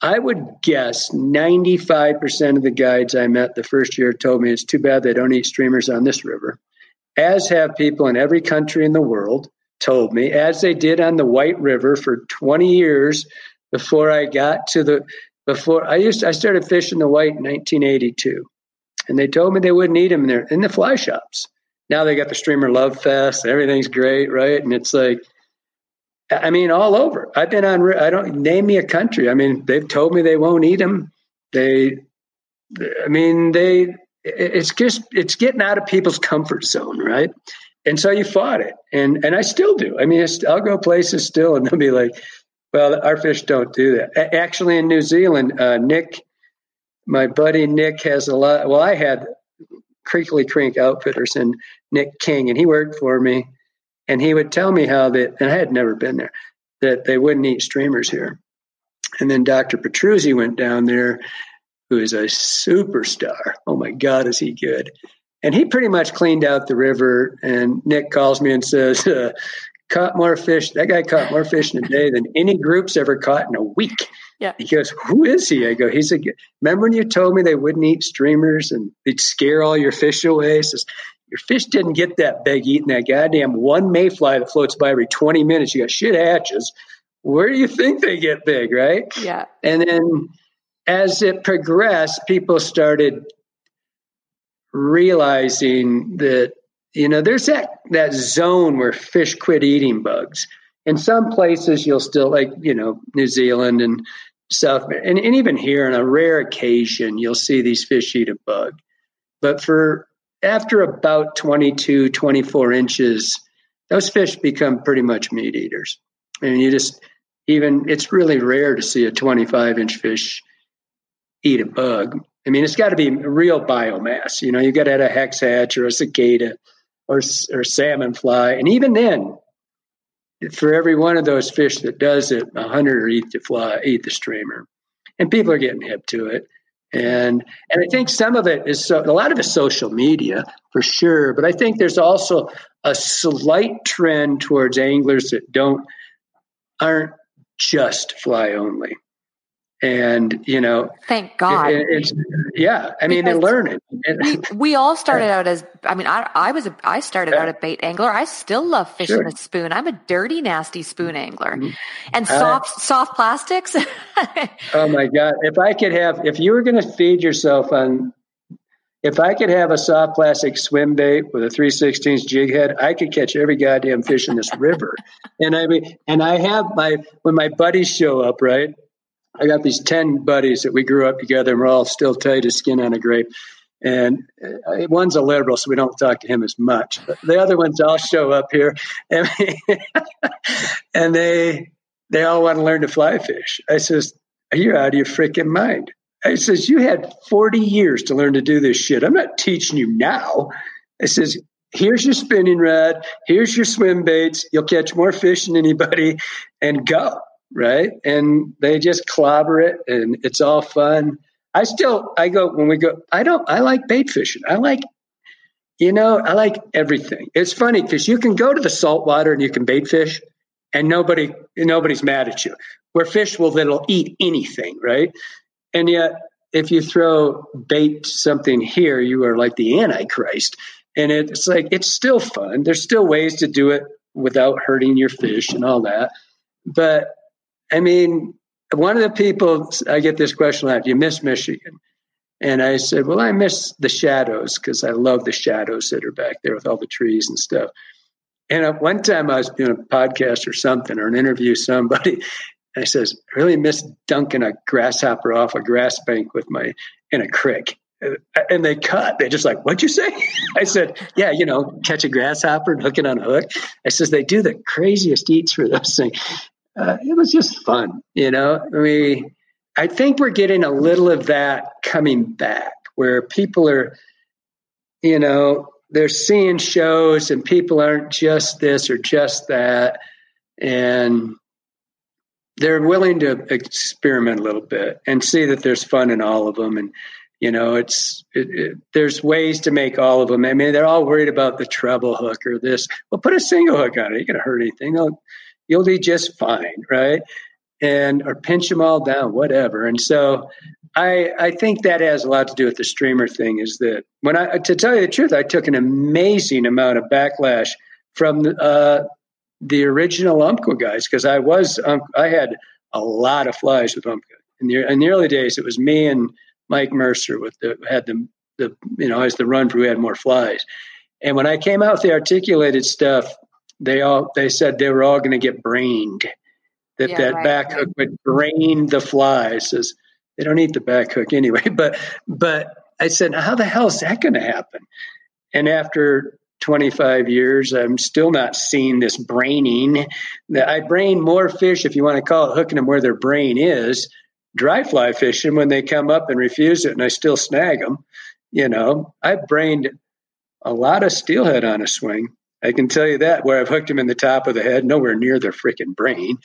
I would guess 95% of the guides I met the first year told me it's too bad they don't eat streamers on this river, as have people in every country in the world told me, as they did on the White River for 20 years before I got to the before I used I started fishing the white in 1982, and they told me they wouldn't eat them there in the fly shops. Now they got the streamer love fest, everything's great, right? And it's like, I mean, all over. I've been on. I don't name me a country. I mean, they've told me they won't eat them. They, I mean, they. It's just it's getting out of people's comfort zone, right? and so you fought it, and and I still do. I mean, I'll go places still, and they'll be like, "Well, our fish don't do that." Actually, in New Zealand, uh, Nick, my buddy Nick, has a lot. Well, I had Creekly Crink Outfitters and Nick King, and he worked for me, and he would tell me how that, and I had never been there, that they wouldn't eat streamers here. And then Dr. Petruzzi went down there, who is a superstar. Oh my God, is he good? and he pretty much cleaned out the river. And Nick calls me and says, uh, "Caught more fish. That guy caught more fish in a day than any group's ever caught in a week." Yeah. He goes, "Who is he?" I go, "He's a." Remember when you told me they wouldn't eat streamers and they'd scare all your fish away? He says, "Your fish didn't get that big eating that goddamn one mayfly that floats by every twenty minutes. You got shit hatches. Where do you think they get big, right?" Yeah. And then as it progressed, people started realizing that you know there's that that zone where fish quit eating bugs. In some places, you'll still like you know New Zealand and South, and, and even here on a rare occasion, you'll see these fish eat a bug. But for after about 22, 24 inches, those fish become pretty much meat eaters. I And you just even it's really rare to see a 25 inch fish eat a bug. I mean, it's got to be real biomass. You know, you got to have a hex hatch or a cicada or or salmon fly, and even then, for every one of those fish that does it, a hundred eat the fly, eat the streamer, and people are getting hip to it. And and I think some of it is so a lot of it's social media for sure, but I think there's also a slight trend towards anglers that don't aren't just fly only and you know thank god it, it's yeah i mean because learning we, we, all started out as i mean i, I was a, i started yeah. out a bait angler i still love fishing sure. a spoon i'm a dirty nasty spoon angler mm-hmm. and soft uh, soft plastics oh my god if i could have if you were going to feed yourself on if I could have a soft plastic swim bait with a 316 jig head, I could catch every goddamn fish in this river. And I mean, and I have my when my buddies show up, right? I got these 10 buddies that we grew up together and we're all still tight as skin on a grape. And uh, one's a liberal, so we don't talk to him as much. But the other ones all show up here, and, and they they all want to learn to fly fish. I says, you're out of your freaking mind. I says, you had 40 years to learn to do this shit. I'm not teaching you now. I says, here's your spinning rod. Here's your swim baits. You'll catch more fish than anybody and go. Right. And they just clobber it and it's all fun. I still, I go, when we go, I don't, I like bait fishing. I like, you know, I like everything. It's funny because you can go to the salt water and you can bait fish and nobody, nobody's mad at you. Where fish will, that'll eat anything. Right. And yet, if you throw bait something here, you are like the Antichrist. And it's like, it's still fun. There's still ways to do it without hurting your fish and all that. But I mean, one of the people, I get this question a lot, you miss Michigan? And I said, well, I miss the shadows because I love the shadows that are back there with all the trees and stuff. And at one time I was doing a podcast or something or an interview somebody, and I says, I really miss dunking a grasshopper off a grass bank with my in a crick. And they cut. They're just like, "What'd you say?" I said, "Yeah, you know, catch a grasshopper and hook it on a hook." I says they do the craziest eats for those things. Uh, it was just fun, you know. I mean, I think we're getting a little of that coming back, where people are, you know, they're seeing shows and people aren't just this or just that, and they're willing to experiment a little bit and see that there's fun in all of them. And you know it's it, it, there's ways to make all of them. I mean they're all worried about the treble hook or this. Well put a single hook on it. You're gonna hurt anything. You'll, you'll be just fine right and or pinch them all down whatever and so i i think that has a lot to do with the streamer thing is that when i to tell you the truth i took an amazing amount of backlash from uh, the original Umpqua guys because I was um, I had a lot of flies with Umpqua in the in the early days. It was me and Mike Mercer with the had the the you know as the run for who had more flies. And when I came out with the articulated stuff, they all they said they were all going to get brained. That yeah, that right, back hook would brain the flies. As they don't eat the back hook anyway. But but I said, how the hell is that going to happen? And after 25 years, I'm still not seeing this braining. That I brain more fish, if you want to call it hooking them where their brain is, dry fly fishing when they come up and refuse it, and I still snag them. You know, I've brained a lot of steelhead on a swing. I can tell you that where I've hooked them in the top of the head, nowhere near their freaking brain.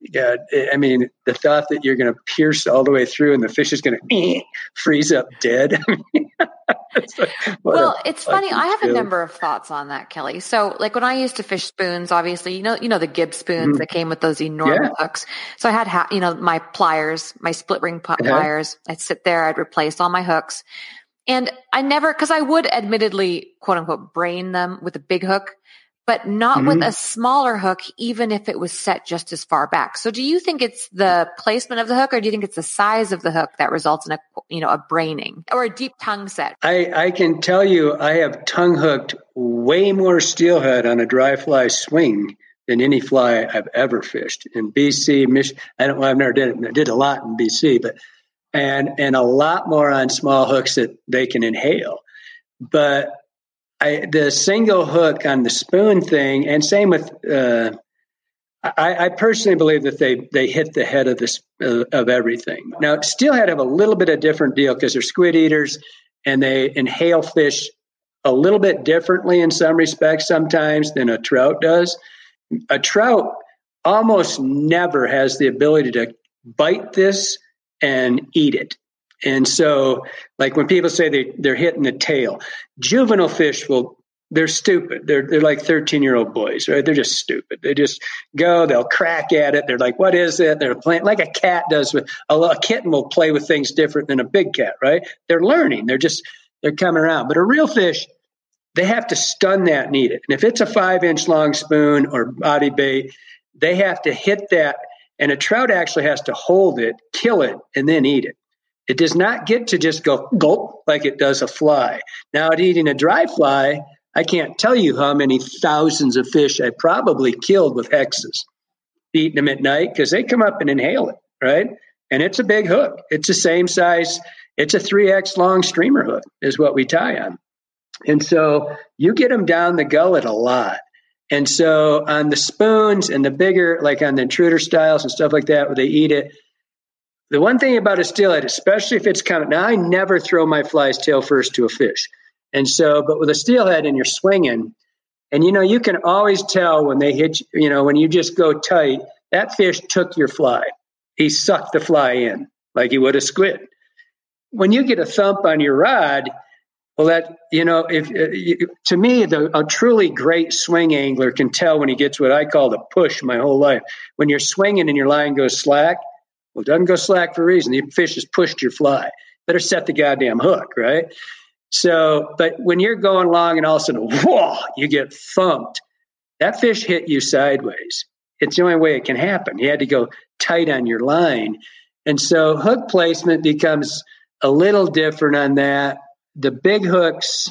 Yeah, I mean, the thought that you're going to pierce all the way through and the fish is going to eh, freeze up dead. like, well, it's funny. I have a number of thoughts on that, Kelly. So, like when I used to fish spoons, obviously, you know, you know the Gibbs spoons mm-hmm. that came with those enormous yeah. hooks. So I had, ha- you know, my pliers, my split ring uh-huh. pliers. I'd sit there, I'd replace all my hooks, and I never, because I would admittedly, quote unquote, brain them with a big hook but not mm-hmm. with a smaller hook, even if it was set just as far back. So do you think it's the placement of the hook or do you think it's the size of the hook that results in a, you know, a braining or a deep tongue set? I, I can tell you I have tongue hooked way more steelhead on a dry fly swing than any fly I've ever fished in BC, Mich- I don't, well, I've never did it. I did a lot in BC, but, and, and a lot more on small hooks that they can inhale. But I, the single hook on the spoon thing, and same with. Uh, I, I, personally believe that they they hit the head of this uh, of everything. Now, steelhead have a little bit of different deal because they're squid eaters, and they inhale fish a little bit differently in some respects sometimes than a trout does. A trout almost never has the ability to bite this and eat it. And so, like when people say they, they're hitting the tail, juvenile fish will, they're stupid. They're, they're like 13 year old boys, right? They're just stupid. They just go, they'll crack at it. They're like, what is it? They're playing like a cat does with a, a kitten will play with things different than a big cat, right? They're learning. They're just, they're coming around. But a real fish, they have to stun that and eat it. And if it's a five inch long spoon or body bait, they have to hit that. And a trout actually has to hold it, kill it, and then eat it. It does not get to just go gulp like it does a fly. Now, at eating a dry fly, I can't tell you how many thousands of fish I probably killed with hexes, eating them at night because they come up and inhale it, right? And it's a big hook. It's the same size. It's a 3X long streamer hook, is what we tie on. And so you get them down the gullet a lot. And so on the spoons and the bigger, like on the intruder styles and stuff like that, where they eat it, the one thing about a steelhead, especially if it's coming, now I never throw my fly's tail first to a fish. And so, but with a steelhead and you're swinging, and you know, you can always tell when they hit, you know, when you just go tight, that fish took your fly. He sucked the fly in like he would a squid. When you get a thump on your rod, well, that you know, if uh, to me, the, a truly great swing angler can tell when he gets what I call the push. My whole life, when you're swinging and your line goes slack, well, it doesn't go slack for a reason. The fish has pushed your fly. Better set the goddamn hook, right? So, but when you're going along and all of a sudden, whoa, you get thumped. That fish hit you sideways. It's the only way it can happen. You had to go tight on your line. And so hook placement becomes a little different on that the big hooks,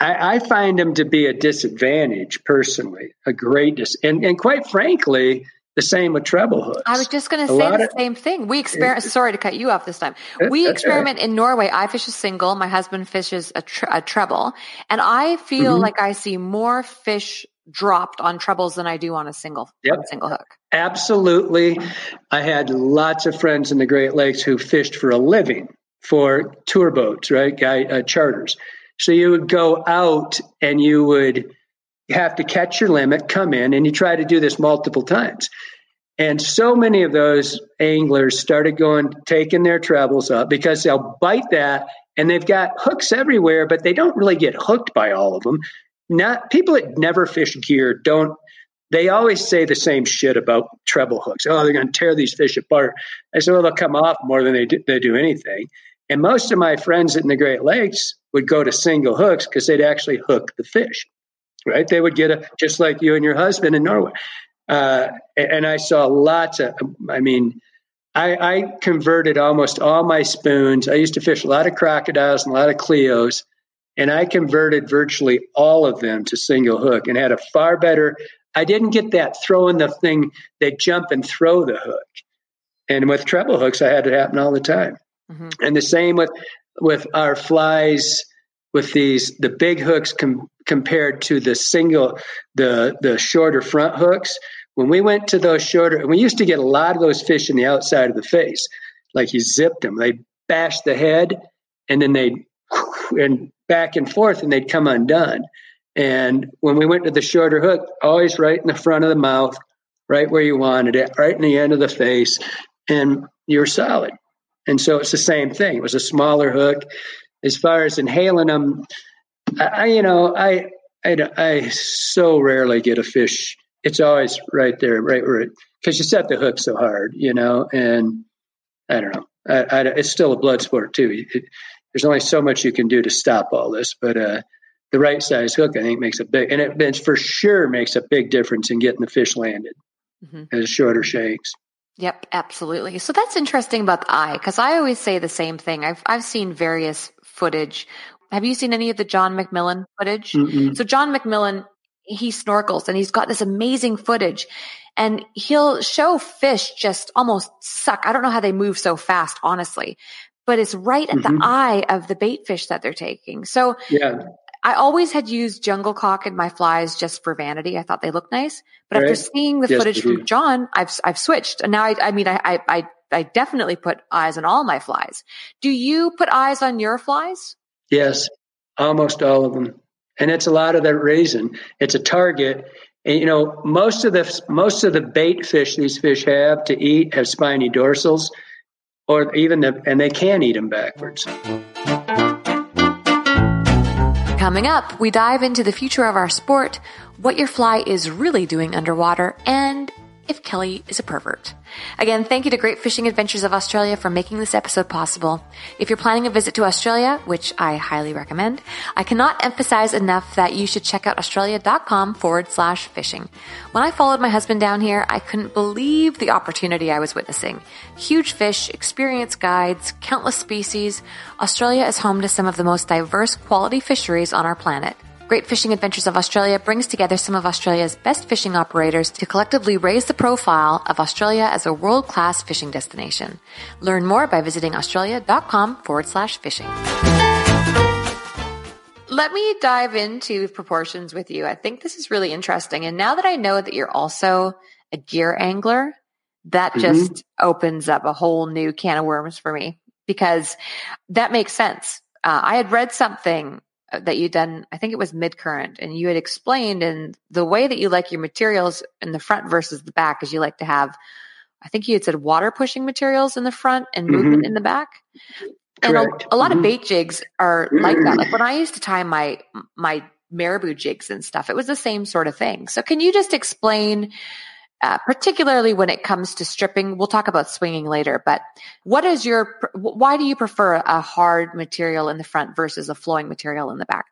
I, I, find them to be a disadvantage personally, a great dis- and, and quite frankly, the same with treble hooks. I was just going to say the of, same thing. We experiment. Sorry to cut you off this time. We experiment right. in Norway. I fish a single. My husband fishes a, tre- a treble, and I feel mm-hmm. like I see more fish dropped on trebles than I do on a single yep. a single hook. Absolutely, I had lots of friends in the Great Lakes who fished for a living, for tour boats, right? Guy uh, charters. So you would go out and you would have to catch your limit, come in, and you try to do this multiple times. And so many of those anglers started going, taking their trebles up because they'll bite that and they've got hooks everywhere, but they don't really get hooked by all of them. Not people that never fish gear don't they always say the same shit about treble hooks. Oh, they're going to tear these fish apart. I said, well, they'll come off more than they do, they do anything. And most of my friends in the Great Lakes would go to single hooks because they'd actually hook the fish, right? They would get a, just like you and your husband in Norway. Uh, and I saw lots of, I mean, I, I, converted almost all my spoons. I used to fish a lot of Krocodiles and a lot of Cleos, and I converted virtually all of them to single hook and had a far better. I didn't get that throwing the thing, they jump and throw the hook. And with treble hooks, I had it happen all the time. Mm-hmm. And the same with with our flies with these the big hooks com- compared to the single the the shorter front hooks. When we went to those shorter, we used to get a lot of those fish in the outside of the face, like you zipped them. They bashed the head, and then they and back and forth, and they'd come undone. And when we went to the shorter hook, always right in the front of the mouth, right where you wanted it, right in the end of the face, and you're solid. And so it's the same thing. It was a smaller hook. As far as inhaling them, I, you know, I, I, I so rarely get a fish. It's always right there, right where it, because you set the hook so hard, you know, and I don't know. I, I, it's still a blood sport too. It, there's only so much you can do to stop all this, but uh, the right size hook, I think, makes a big, and it, for sure makes a big difference in getting the fish landed mm-hmm. as shorter shanks. Yep, absolutely. So that's interesting about the eye because I always say the same thing. I've I've seen various footage. Have you seen any of the John McMillan footage? Mm-mm. So John McMillan, he snorkels and he's got this amazing footage and he'll show fish just almost suck. I don't know how they move so fast, honestly, but it's right at mm-hmm. the eye of the bait fish that they're taking. So yeah. I always had used jungle cock in my flies just for vanity. I thought they looked nice, but right. after seeing the yes, footage from John, I've I've switched, and now I, I mean I, I I definitely put eyes on all my flies. Do you put eyes on your flies? Yes, almost all of them, and it's a lot of that reason. It's a target, and you know most of the most of the bait fish these fish have to eat have spiny dorsals, or even the and they can eat them backwards. Coming up, we dive into the future of our sport, what your fly is really doing underwater, and if Kelly is a pervert. Again, thank you to Great Fishing Adventures of Australia for making this episode possible. If you're planning a visit to Australia, which I highly recommend, I cannot emphasize enough that you should check out australia.com forward slash fishing. When I followed my husband down here, I couldn't believe the opportunity I was witnessing. Huge fish, experienced guides, countless species. Australia is home to some of the most diverse quality fisheries on our planet. Great Fishing Adventures of Australia brings together some of Australia's best fishing operators to collectively raise the profile of Australia as a world-class fishing destination. Learn more by visiting australia.com forward slash fishing. let me dive into proportions with you. I think this is really interesting. And now that I know that you're also a gear angler, that mm-hmm. just opens up a whole new can of worms for me because that makes sense. Uh, I had read something that you done, I think it was MidCurrent, and you had explained in the way that you like your materials in the front versus the back is you like to have, I think you had said water pushing materials in the front and movement mm-hmm. in the back. And a, a, lot mm-hmm. of bait jigs are like that. Like when I used to tie my my marabou jigs and stuff, it was the same sort of thing. So can you just explain, uh, particularly when it comes to stripping? We'll talk about swinging later, but what is your why do you prefer a hard material in the front versus a flowing material in the back?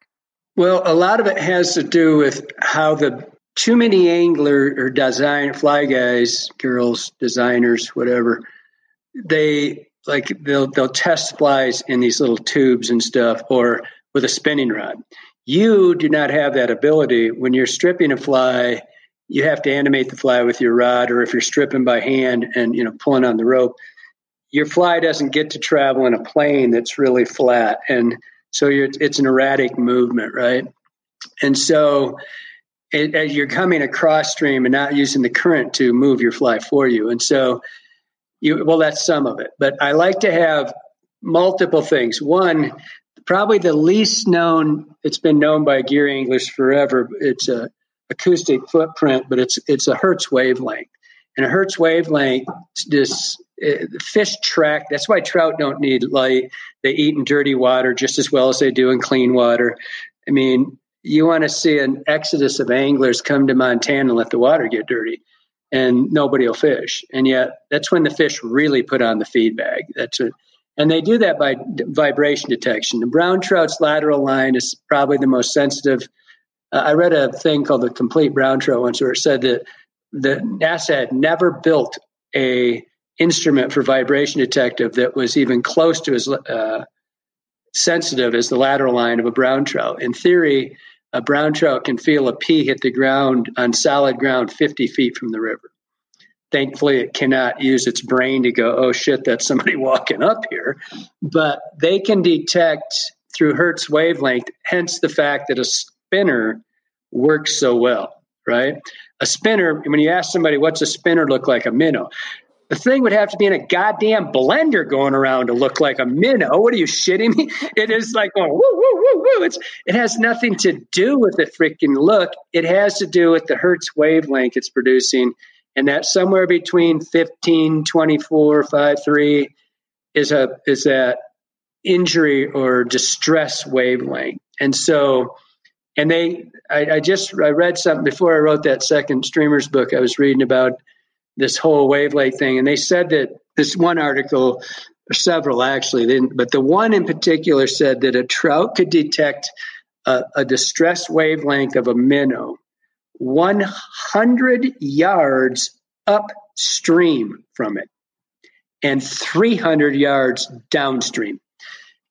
Well, a lot of it has to do with how the too many angler or design fly guys, girls, designers, whatever, they like they'll they'll test flies in these little tubes and stuff or with a spinning rod. You do not have that ability when you're stripping a fly. You have to animate the fly with your rod, or if you're stripping by hand and you know pulling on the rope, your fly doesn't get to travel in a plane that's really flat, and so it's an erratic movement, right? And so it, as you're coming across stream and not using the current to move your fly for you, and so you well that's some of it. But i like to have multiple things. One probably the least known it's been known by gear anglers forever it's a acoustic footprint but it's it's a hertz wavelength and a hertz wavelength this uh, fish track that's why trout don't need light they eat in dirty water just as well as they do in clean water i mean you want to see an exodus of anglers come to montana and let the water get dirty and nobody will fish. And yet that's when the fish really put on the feed bag. That's what, and they do that by d- vibration detection. The brown trout's lateral line is probably the most sensitive. Uh, I read a thing called the complete brown trout once where it said that the NASA had never built a instrument for vibration detective that was even close to as uh, sensitive as the lateral line of a brown trout. In theory, a brown trout can feel a pea hit the ground on solid ground 50 feet from the river. Thankfully, it cannot use its brain to go, oh shit, that's somebody walking up here. But they can detect through Hertz wavelength, hence the fact that a spinner works so well, right? A spinner, when you ask somebody, what's a spinner look like? A minnow. The thing would have to be in a goddamn blender going around to look like a minnow. What are you shitting me? It is like going woo woo woo woo. It's it has nothing to do with the freaking look. It has to do with the hertz wavelength it's producing, and that somewhere between 15, 24, 5, 3 is a is that injury or distress wavelength. And so and they I, I just I read something before I wrote that second streamers book I was reading about this whole wavelength thing. And they said that this one article, or several actually, didn't, but the one in particular said that a trout could detect a, a distress wavelength of a minnow 100 yards upstream from it and 300 yards downstream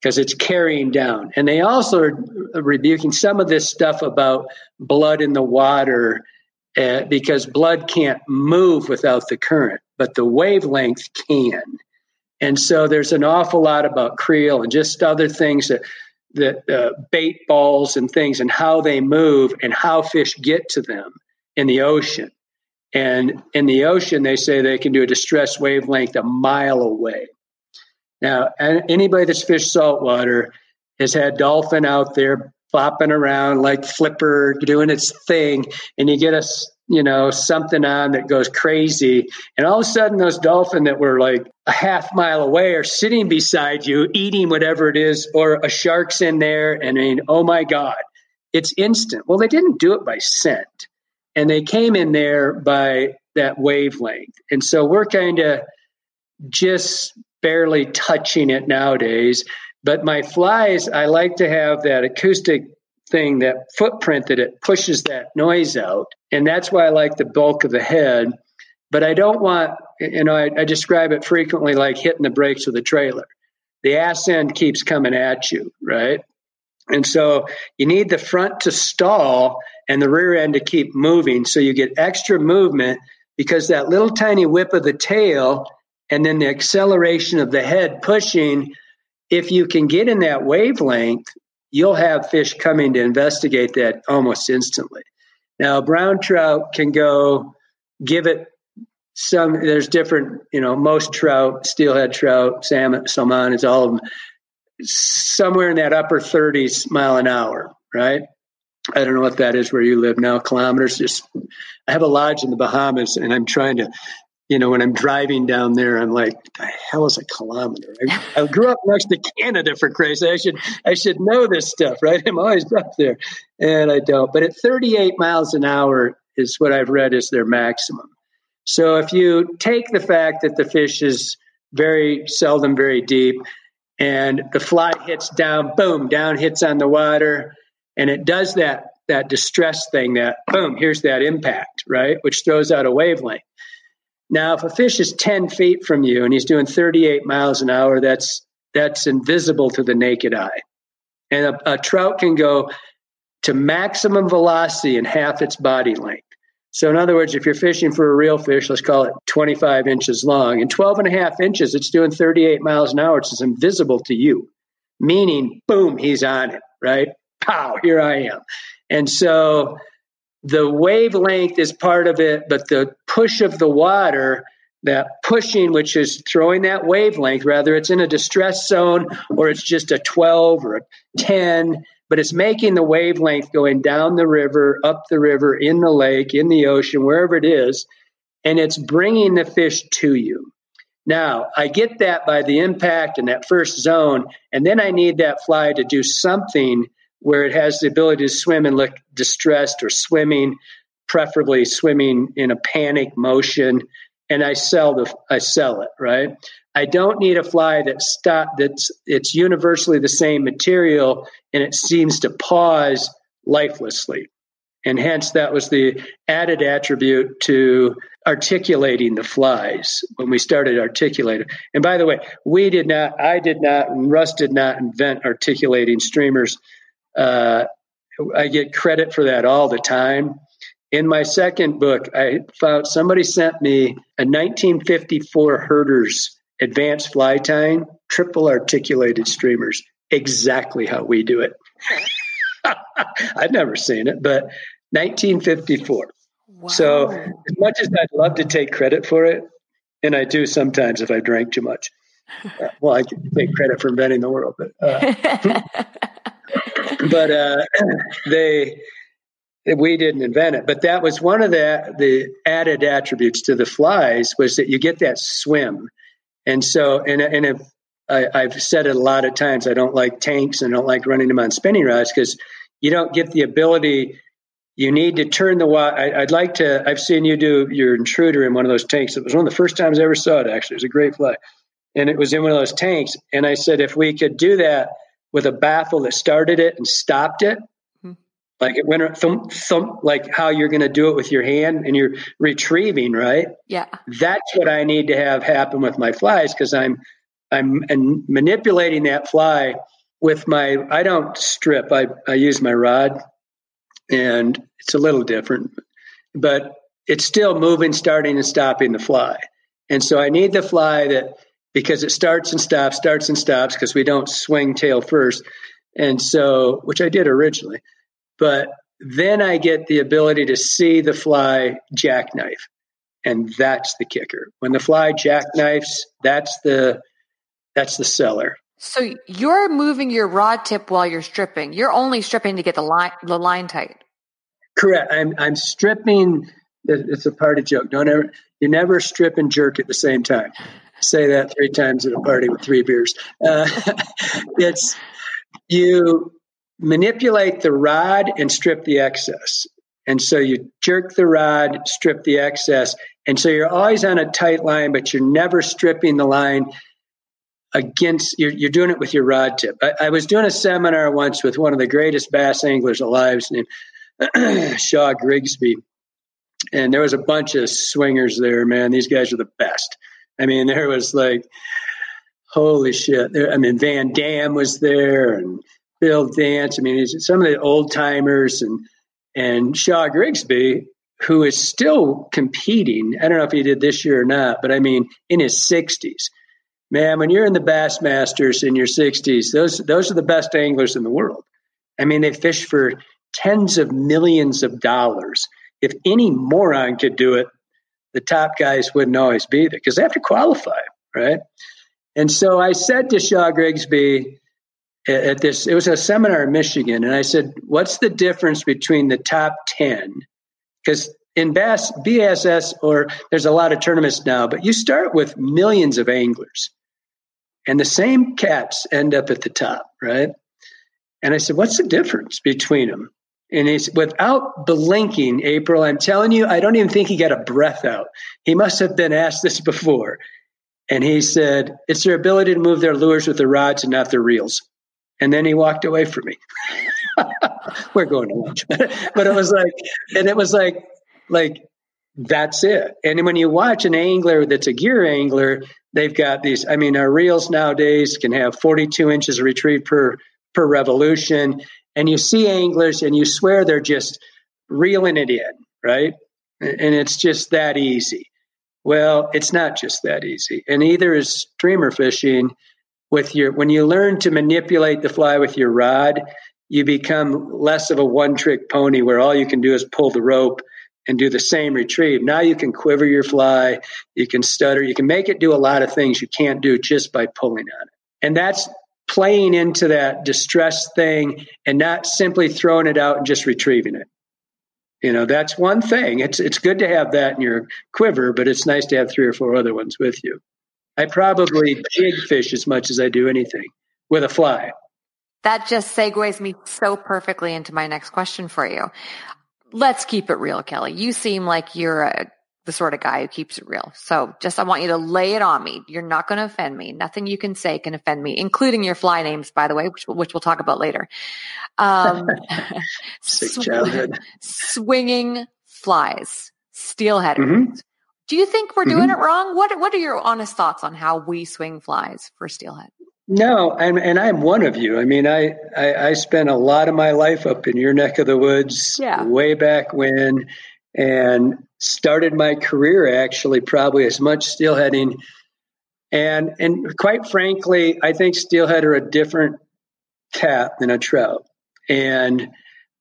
because it's carrying down. And they also are rebuking some of this stuff about blood in the water uh, because blood can't move without the current, but the wavelength can. And so there's an awful lot about creel and just other things that that uh, bait balls and things and how they move and how fish get to them in the ocean. And in the ocean, they say they can do a distress wavelength a mile away. Now, anybody that's fished saltwater has had dolphin out there flopping around like flipper doing its thing and you get a you know something on that goes crazy and all of a sudden those dolphin that were like a half mile away are sitting beside you eating whatever it is or a shark's in there and I mean oh my god it's instant. Well they didn't do it by scent and they came in there by that wavelength and so we're kind of just barely touching it nowadays but my flies, I like to have that acoustic thing, that footprint that it pushes that noise out. And that's why I like the bulk of the head. But I don't want, you know, I, I describe it frequently like hitting the brakes with a trailer. The ass end keeps coming at you, right? And so you need the front to stall and the rear end to keep moving. So you get extra movement because that little tiny whip of the tail and then the acceleration of the head pushing if you can get in that wavelength, you'll have fish coming to investigate that almost instantly. Now, brown trout can go give it some, there's different, you know, most trout, steelhead trout, salmon, salmon is all of them, somewhere in that upper 30s mile an hour, right? I don't know what that is where you live now, kilometers. Just, I have a lodge in the Bahamas and I'm trying to you know, when I'm driving down there, I'm like, the hell is a kilometer? I, I grew up next to Canada for Christ. I should I should know this stuff, right? I'm always up there, and I don't. But at 38 miles an hour is what I've read is their maximum. So if you take the fact that the fish is very seldom very deep, and the fly hits down, boom, down hits on the water, and it does that that distress thing, that boom, here's that impact, right, which throws out a wavelength now, if a fish is 10 feet from you and he's doing 38 miles an hour, that's that's invisible to the naked eye. And a, a trout can go to maximum velocity in half its body length. So, in other words, if you're fishing for a real fish, let's call it 25 inches long, in 12 and a half inches, it's doing 38 miles an hour. It's invisible to you, meaning, boom, he's on it, right? Pow, here I am. And so the wavelength is part of it, but the push of the water, that pushing, which is throwing that wavelength, whether it's in a distress zone or it's just a 12 or a 10, but it's making the wavelength going down the river, up the river, in the lake, in the ocean, wherever it is, and it's bringing the fish to you. Now, I get that by the impact in that first zone, and then I need that fly to do something where it has the ability to swim and look distressed or swimming, preferably swimming in a panic motion. And I sell the I sell it right. I don't need a fly that stop that's it's universally the same material and it seems to pause lifelessly. And hence that was the added attribute to articulating the flies when we started articulating. And by the way, we did not, I did not, and Russ did not invent articulating streamers uh, I get credit for that all the time. In my second book, I found somebody sent me a 1954 Herter's advanced fly tying, triple articulated streamers, exactly how we do it. I've never seen it, but 1954. Wow. So, as much as I'd love to take credit for it, and I do sometimes if I drank too much, uh, well, I can take credit for inventing the world, but uh, but uh, they we didn't invent it. But that was one of the the added attributes to the flies was that you get that swim, and so and and if I, I've said it a lot of times, I don't like tanks and I don't like running them on spinning rods because you don't get the ability. You need to turn the water. I'd like to. I've seen you do your intruder in one of those tanks. It was one of the first times I ever saw it. Actually, it was a great fly, and it was in one of those tanks. And I said, if we could do that with a baffle that started it and stopped it. Mm-hmm. Like it went thump, thump, like how you're going to do it with your hand and you're retrieving, right? Yeah. That's what I need to have happen with my flies because I'm, I'm manipulating that fly with my, I don't strip, I, I use my rod and it's a little different, but it's still moving, starting and stopping the fly. And so I need the fly that because it starts and stops, starts and stops because we don't swing tail first. And so, which I did originally, but then I get the ability to see the fly jackknife. And that's the kicker. When the fly jackknifes, that's the that's the seller. So you're moving your rod tip while you're stripping. You're only stripping to get the line the line tight. Correct. I'm I'm stripping. It's a party joke. Don't ever you never strip and jerk at the same time say that three times at a party with three beers. Uh, it's you manipulate the rod and strip the excess. And so you jerk the rod, strip the excess. And so you're always on a tight line, but you're never stripping the line against, you're, you're doing it with your rod tip. I, I, was doing a seminar once with one of the greatest bass anglers alive, named Shaw Grigsby. And there was a bunch of swingers there, man. These guys are the best. I mean, there was like, holy shit. There, I mean, Van Dam was there and Bill Dance. I mean, some of the old timers and, and Shaw Grigsby, who is still competing. I don't know if he did this year or not, but I mean, in his 60s. Man, when you're in the Bassmasters in your 60s, those those are the best anglers in the world. I mean, they fish for tens of millions of dollars. If any moron could do it, the top guys wouldn't always be there because they have to qualify, right? And so I said to Shaw Grigsby at this, it was a seminar in Michigan, and I said, What's the difference between the top 10? Because in Bass, BSS, or there's a lot of tournaments now, but you start with millions of anglers, and the same cats end up at the top, right? And I said, What's the difference between them? And he's without blinking, April, I'm telling you, I don't even think he got a breath out. He must have been asked this before. And he said, It's their ability to move their lures with their rods and not their reels. And then he walked away from me. We're going to lunch. but it was like, and it was like, like, that's it. And when you watch an angler that's a gear angler, they've got these. I mean, our reels nowadays can have 42 inches of retrieve per per revolution, and you see anglers and you swear they're just reeling it in, right? And it's just that easy. Well, it's not just that easy. And either is streamer fishing with your when you learn to manipulate the fly with your rod, you become less of a one trick pony where all you can do is pull the rope and do the same retrieve. Now you can quiver your fly, you can stutter, you can make it do a lot of things you can't do just by pulling on it. And that's playing into that distress thing and not simply throwing it out and just retrieving it. You know, that's one thing. It's it's good to have that in your quiver, but it's nice to have three or four other ones with you. I probably jig fish as much as I do anything with a fly. That just segues me so perfectly into my next question for you. Let's keep it real, Kelly. You seem like you're a the sort of guy who keeps it real. So just, I want you to lay it on me. You're not going to offend me. Nothing you can say can offend me, including your fly names, by the way, which, which we'll talk about later. Um, sw- swinging flies, steelhead. Mm-hmm. Do you think we're doing mm-hmm. it wrong? What, what are your honest thoughts on how we swing flies for steelhead? No, and, and I'm one of you. I mean, I, I, I spent a lot of my life up in your neck of the woods yeah. way back when, and started my career actually probably as much steelheading. And and quite frankly i think steelhead are a different cat than a trout. And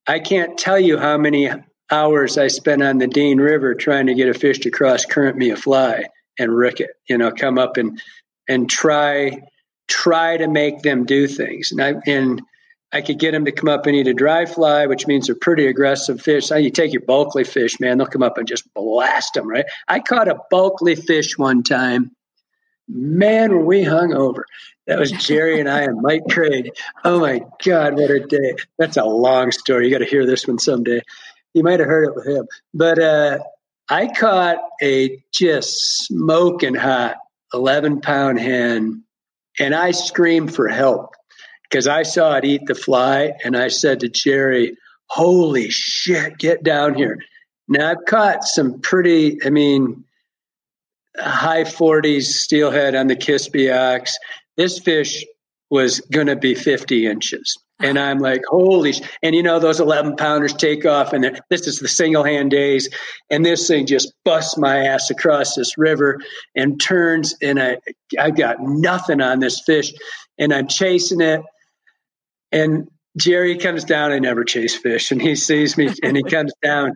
i can't tell you how many hours i spent on the dean river trying to get a fish to cross current me a fly and rick it you know come up and and try try to make them do things. And i and I could get them to come up and eat a dry fly, which means they're pretty aggressive fish. So you take your Bulkley fish, man, they'll come up and just blast them, right? I caught a Bulkley fish one time. Man, were we hung over. That was Jerry and I and Mike Craig. Oh my God, what a day. That's a long story. You got to hear this one someday. You might have heard it with him. But uh, I caught a just smoking hot 11 pound hen and I screamed for help because I saw it eat the fly, and I said to Jerry, "Holy shit, get down here!" Now I've caught some pretty, I mean, high 40s steelhead on the Kispiox. This fish was going to be 50 inches. And I'm like, holy, sh-. and you know, those 11 pounders take off and this is the single hand days. And this thing just busts my ass across this river and turns and I, I've got nothing on this fish and I'm chasing it and Jerry comes down. I never chase fish, and he sees me, and he comes down,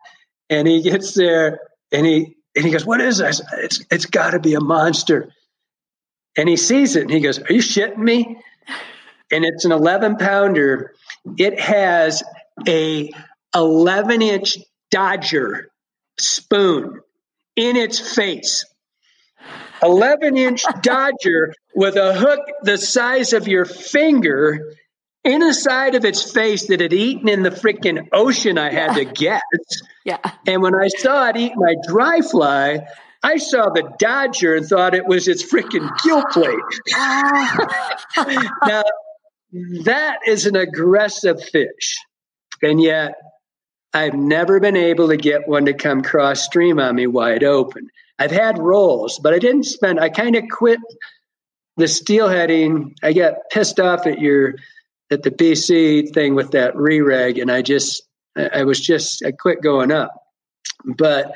and he gets there, and he and he goes, "What is this? It's it's got to be a monster." And he sees it, and he goes, "Are you shitting me?" And it's an eleven pounder. It has a eleven inch Dodger spoon in its face. 11 inch Dodger with a hook the size of your finger inside of its face that had eaten in the freaking ocean I had to get. Yeah. And when I saw it eat my dry fly, I saw the Dodger and thought it was its freaking gill plate. Ah. now, that is an aggressive fish. And yet, I've never been able to get one to come cross stream on me wide open. I've had rolls, but I didn't spend, I kind of quit the steelheading. I got pissed off at your at the BC thing with that re-reg, and I just I was just I quit going up. But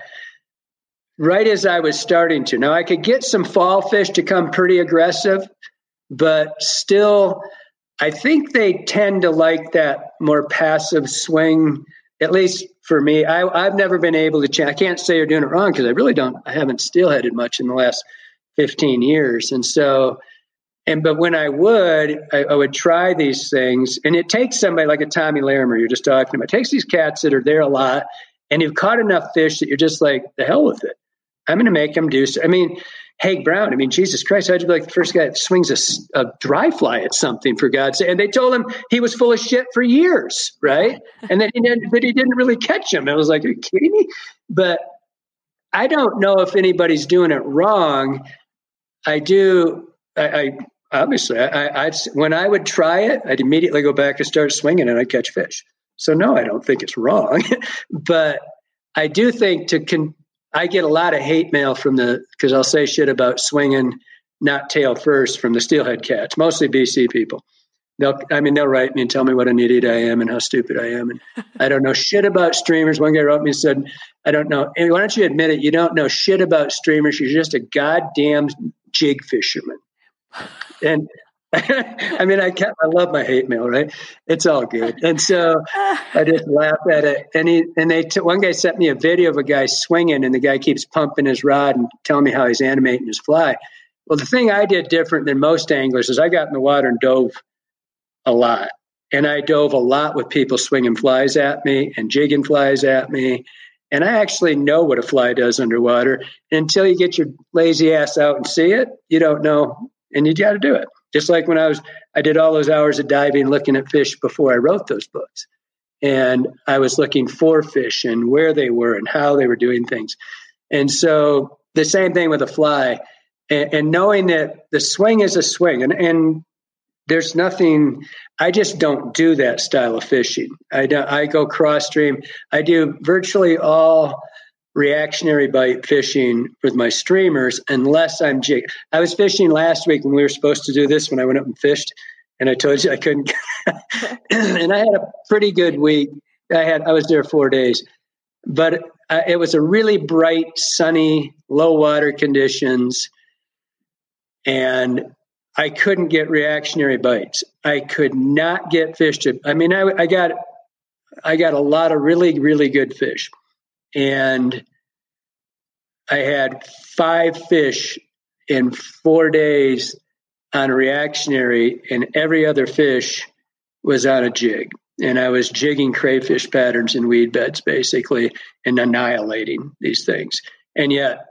right as I was starting to, now I could get some fall fish to come pretty aggressive, but still I think they tend to like that more passive swing. At least for me, I, have never been able to. Ch- I can't say you're doing it wrong because I really don't. I haven't steelheaded much in the last 15 years, and so and but when I would, I, I, would try these things, and it takes somebody like a Tommy Larimer you're just talking about. It takes these cats that are there a lot, and you've caught enough fish that you're just like the hell with it. I'm going to make them do. So, I mean, Haig-Brown. I mean, Jesus Christ, I'd be like the first guy that swings a, a dry fly at something for God's sake. And they told him he was full of shit for years, right? And then, he didn't, but he didn't really catch him. I was like, are you kidding me? But I don't know if anybody's doing it wrong. I do. I, I obviously, I, I, when I would try it, I'd immediately go back and start swinging, and I'd catch fish. So no, I don't think it's wrong, but I do think to con- I get a lot of hate mail from the because I'll say shit about swinging not tail first from the steelhead cats, mostly BC people. They'll, I mean, they'll write me and tell me what an idiot I am and how stupid I am, and I don't know shit about streamers. One guy wrote me and said, "I don't know. Why don't you admit it? You don't know shit about streamers. You're just a goddamn jig fisherman." And I mean, I I love my hate mail, right? It's all good, and so I just laugh at it. And he and they t- one guy sent me a video of a guy swinging, and the guy keeps pumping his rod and telling me how he's animating his fly. Well, the thing I did different than most anglers is I got in the water and dove a lot, and I dove a lot with people swinging flies at me and jigging flies at me. And I actually know what a fly does underwater. Until you get your lazy ass out and see it, you don't know and you got to do it. Just like when I was, I did all those hours of diving, looking at fish before I wrote those books, and I was looking for fish and where they were and how they were doing things, and so the same thing with a fly, and, and knowing that the swing is a swing, and and there's nothing. I just don't do that style of fishing. I don't, I go cross stream. I do virtually all reactionary bite fishing with my streamers unless I'm jig. I was fishing last week when we were supposed to do this when I went up and fished, and I told you I couldn't. and I had a pretty good week. I had I was there four days, but uh, it was a really bright, sunny, low water conditions, and I couldn't get reactionary bites. I could not get fish to. I mean, I, I got I got a lot of really really good fish and I had five fish in four days on a reactionary, and every other fish was on a jig. And I was jigging crayfish patterns in weed beds basically and annihilating these things. And yet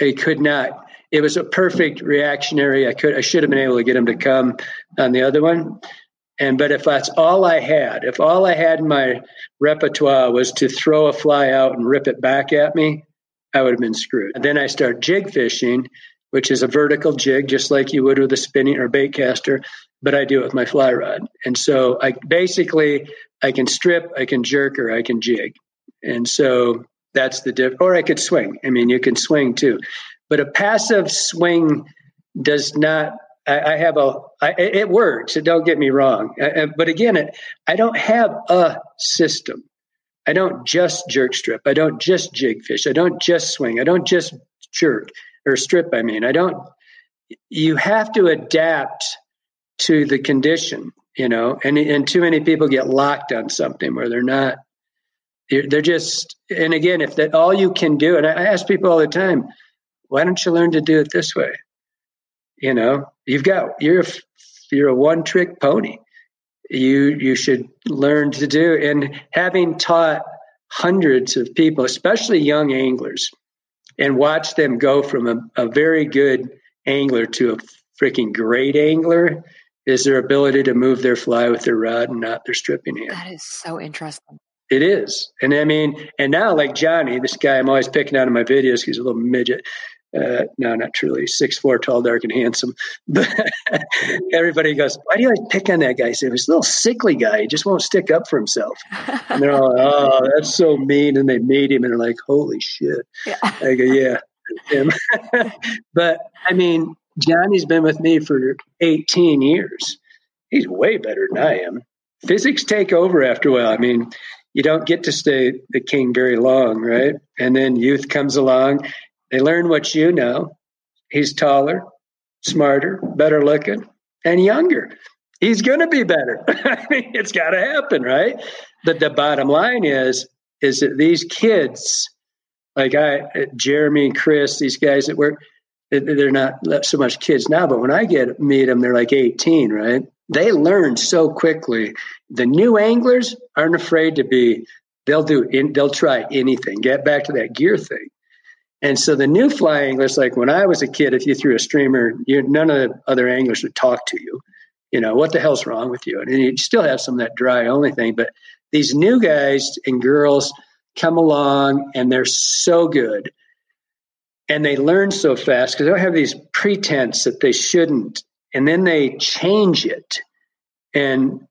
I could not. It was a perfect reactionary. I could I should have been able to get him to come on the other one. And but if that's all I had, if all I had in my repertoire was to throw a fly out and rip it back at me, I would have been screwed. And then I start jig fishing, which is a vertical jig, just like you would with a spinning or bait caster, but I do it with my fly rod. And so I basically I can strip, I can jerk, or I can jig. And so that's the diff. Or I could swing. I mean, you can swing too, but a passive swing does not I, I have a. I, it works. Don't get me wrong. I, but again, it, I don't have a system. I don't just jerk strip. I don't just jig fish. I don't just swing. I don't just jerk or strip. I mean, I don't. You have to adapt to the condition, you know. And and too many people get locked on something where they're not. They're just. And again, if that all you can do, and I ask people all the time, why don't you learn to do it this way? You know, you've got you're a, you're a one trick pony. You you should learn to do. And having taught hundreds of people, especially young anglers, and watch them go from a, a very good angler to a freaking great angler is their ability to move their fly with their rod and not their stripping hand. That is so interesting. It is. And I mean, and now like Johnny, this guy I'm always picking out in my videos, he's a little midget. Uh, no, not truly. Six four, tall, dark, and handsome. But everybody goes, "Why do you always pick on that guy?" So he's a little sickly guy. He just won't stick up for himself. And they're all, "Oh, that's so mean." And they meet him, and they're like, "Holy shit!" Yeah. I go, "Yeah." But I mean, Johnny's been with me for 18 years. He's way better than I am. Physics take over after a while. I mean, you don't get to stay the king very long, right? And then youth comes along they learn what you know. He's taller, smarter, better looking, and younger. he's going to be better. I mean, it's got to happen, right? But the bottom line is, is that these kids, like I, Jeremy, and Chris, these guys that work, they're not so much kids now, but when I get meet them, they're like 18, right? They learn so quickly. The new anglers aren't afraid to be. They'll do. They'll try anything. Get back to that gear thing. And so the new fly anglers, like when I was a kid, if you threw a streamer, you, none of the other anglers would talk to you. You know, what the hell's wrong with you? And you still have some of that dry only thing. But these new guys and girls come along and they're so good. And they learn so fast because they don't have these pretense that they shouldn't. And then they change it. And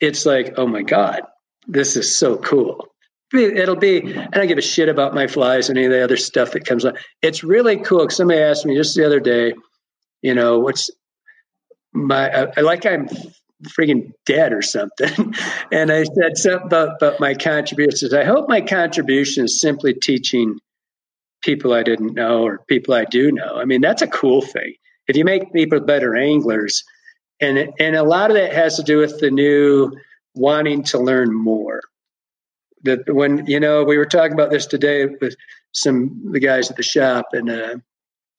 it's like, oh my God, this is so cool it'll be i don't give a shit about my flies and any of the other stuff that comes up. It's really cool somebody asked me just the other day you know what's my I, like i'm freaking dead or something. And i said something about, about my contributions. I hope my contribution is simply teaching people i didn't know or people i do know. I mean that's a cool thing. If you make people better anglers and and a lot of that has to do with the new wanting to learn more that when you know we were talking about this today with some the guys at the shop and uh,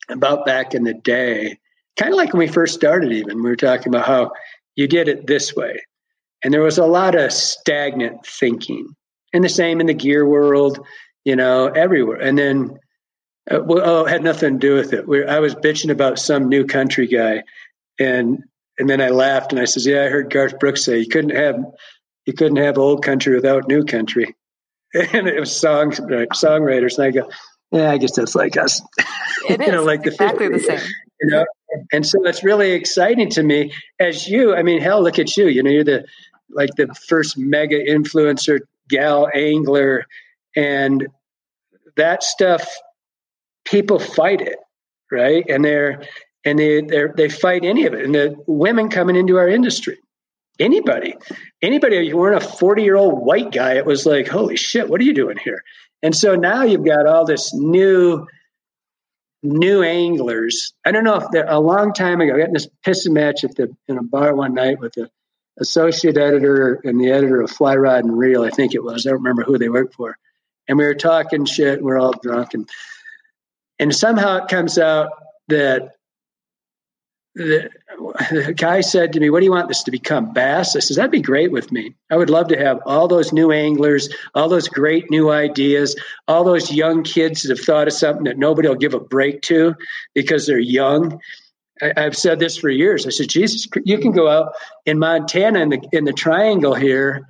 about back in the day, kind of like when we first started. Even we were talking about how you did it this way, and there was a lot of stagnant thinking, and the same in the gear world, you know, everywhere. And then, uh, well, oh, it had nothing to do with it. We, I was bitching about some new country guy, and and then I laughed and I says, "Yeah, I heard Garth Brooks say you couldn't have you couldn't have old country without new country. And it was song songwriters, and I go, yeah, I guess that's like us. It you know, like the exactly 50s, the same. You know, and so it's really exciting to me as you. I mean, hell, look at you. You know, you're the like the first mega influencer gal angler, and that stuff. People fight it, right? And they're and they they they fight any of it. And the women coming into our industry, anybody, anybody, you weren't a 40 year old white guy, it was like, holy shit, what are you doing here? And so now you've got all this new, new anglers. I don't know if they're a long time ago, I got in this pissing match at the in a bar one night with the associate editor and the editor of Fly Rod and Reel, I think it was. I don't remember who they worked for. And we were talking shit, we're all drunk and and somehow it comes out that the, the, guy said to me, What do you want this to become? Bass? I says, That'd be great with me. I would love to have all those new anglers, all those great new ideas, all those young kids that have thought of something that nobody will give a break to because they're young. I, have said this for years. I said, Jesus, you can go out in Montana in the in the triangle here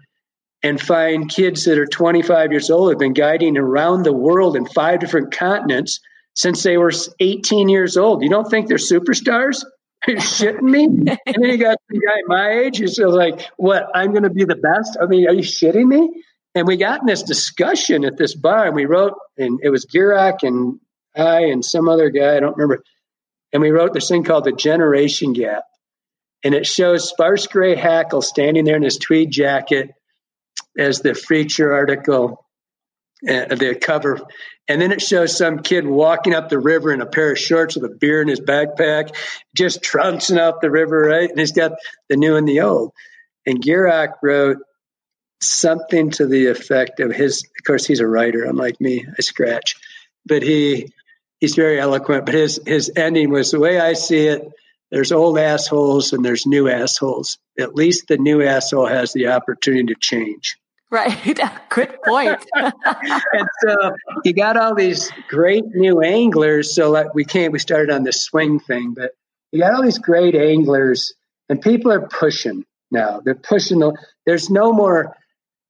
and find kids that are 25 years old have been guiding around the world in five different continents since they were 18 years old. You don't think they're superstars? Are you shitting me? and then you got the guy my age who's like, what, I'm going to be the best? I mean, are you shitting me? And we got in this discussion at this bar and we wrote, and it was Gierach and I and some other guy, I don't remember. And we wrote this thing called The Generation Gap. And it shows Sparse Gray Hackle standing there in his tweed jacket as the feature article uh, the cover. And then it shows some kid walking up the river in a pair of shorts with a beer in his backpack, just trouncing up the river, right? And he's got the new and the old. And Gierach wrote something to the effect of his, of course, he's a writer, unlike me, I scratch, but he, he's very eloquent. But his, his ending was the way I see it there's old assholes and there's new assholes. At least the new asshole has the opportunity to change. Right. Good point. and so you got all these great new anglers. So like we can't, we started on this swing thing, but you got all these great anglers and people are pushing now. They're pushing. The, there's no more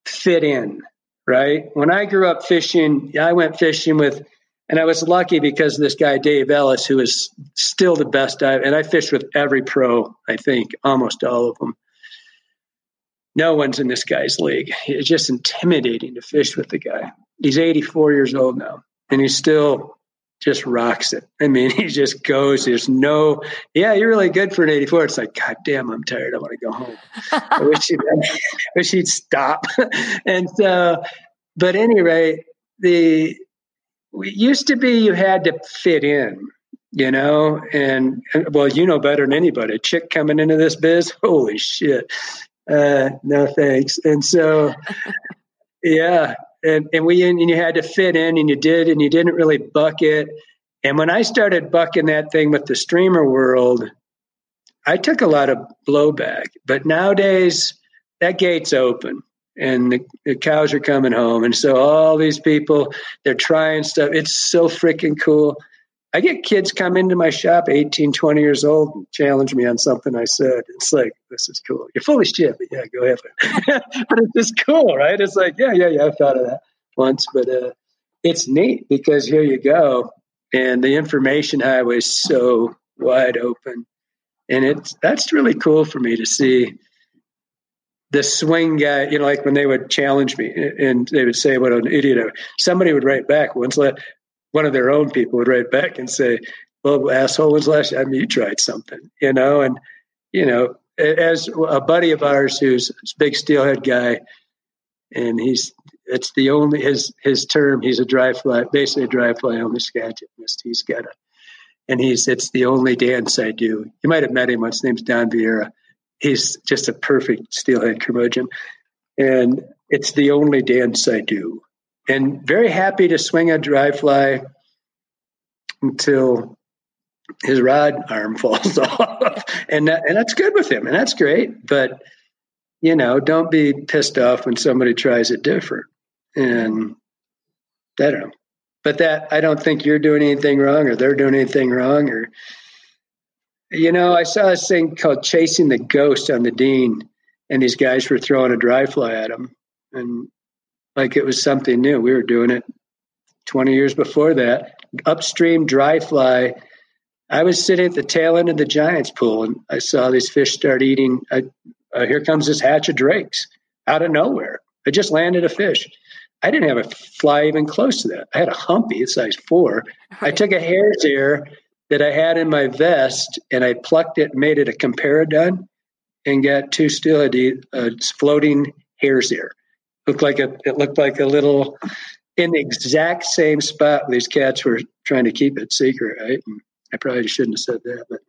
fit in, right? When I grew up fishing, I went fishing with, and I was lucky because this guy, Dave Ellis, who is still the best I, and I fished with every pro, I think, almost all of them no one's in this guy's league. It's just intimidating to fish with the guy. He's 84 years old now, and he still just rocks it. I mean, he just goes. There's no, yeah, you're really good for an 84. It's like, God damn, I'm tired. I want to go home. I wish he'd, I wish he'd stop. and so, but anyway, the it used to be you had to fit in. you know, and, and, well, you know better than anybody. A chick coming into this biz, holy shit, uh, no thanks. And so, yeah, and and we and you had to fit in, and you did, and you didn't really buck it. And when I started bucking that thing with the streamer world, I took a lot of blowback. But nowadays, that gate's open and the, the, cows are coming home. And so all these people, they're trying stuff. It's so freaking cool. I get kids come into my shop, 18, 20 years old, and challenge me on something I said. It's like, this is cool. You're full of shit, but yeah, go ahead. but it's just cool, right? It's like, yeah, yeah, yeah, I've thought of that once. But uh, it's neat because here you go. And the information highway is so wide open. And it's that's really cool for me to see the swing guy, you know, like when they would challenge me and they would say what an idiot somebody would write back once one of their own people would write back and say, Well, asshole, when's the last time you tried something? You know, and you know, as a buddy of ours who's a big steelhead guy, and he's it's the only his his term, he's a dry fly, basically a dry fly only skagitist. He's got a and he's it's the only dance I do. You might have met him his name's Don Vieira he's just a perfect steelhead curmudgeon. And it's the only dance I do. And very happy to swing a dry fly until his rod arm falls off. and that, and that's good with him. And that's great. But, you know, don't be pissed off when somebody tries it different. And I don't know. But that I don't think you're doing anything wrong or they're doing anything wrong or you know, I saw this thing called Chasing the Ghost on the Dean, and these guys were throwing a dry fly at him. And like it was something new. We were doing it 20 years before that. Upstream dry fly. I was sitting at the tail end of the Giants pool, and I saw these fish start eating. I, uh, here comes this hatch of drakes out of nowhere. I just landed a fish. I didn't have a fly even close to that. I had a humpy, size four. I took a hare's ear that I had in my vest, and I plucked it, made it a comparadun, and got two steelhead uh, floating hares there. Looked like a it looked like a little in the exact same spot these cats were trying to keep it secret. Right? And I probably shouldn't have said that, but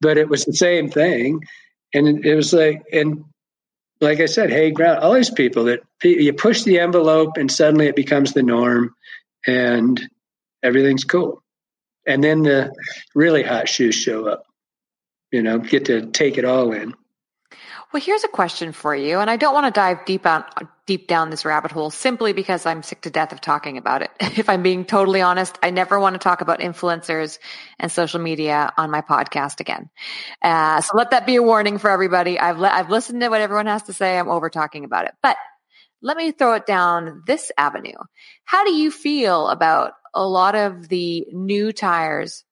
but it was the same thing, and it was like and like I said, hey, ground all these people that you push the envelope and suddenly it becomes the norm, and everything's cool and then the really hot shoes show up. You know, get to take it all in. Well, here's a question for you, and I don't want to dive deep on deep down this rabbit hole simply because I'm sick to death of talking about it. If I'm being totally honest, I never want to talk about influencers and social media on my podcast again. Uh, so let that be a warning for everybody. I've le- I've listened to what everyone has to say. I'm over talking about it, but let me throw it down this avenue. How do you feel about a lot of the new tiers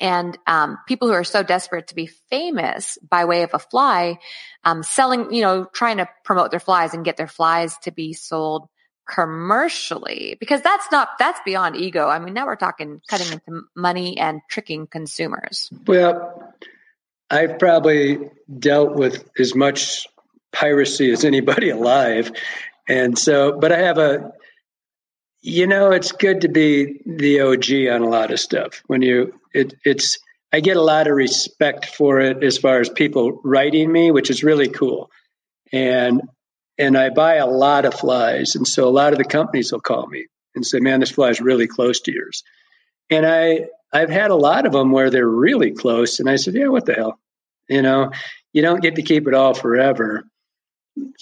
and um, people who are so desperate to be famous by way of a fly, um, selling, you know, trying to promote their flies and get their flies to be sold commercially because that's not that's beyond ego. I mean, now we're talking cutting into money and tricking consumers. Well, I've probably dealt with as much piracy as anybody alive, and so, but I have a you know, it's good to be the OG on a lot of stuff. When you, it, it's, I get a lot of respect for it as far as people writing me, which is really cool. And and I buy a lot of flies, and so a lot of the companies will call me and say, "Man, this fly is really close to yours." And I I've had a lot of them where they're really close, and I said, "Yeah, what the hell?" You know, you don't get to keep it all forever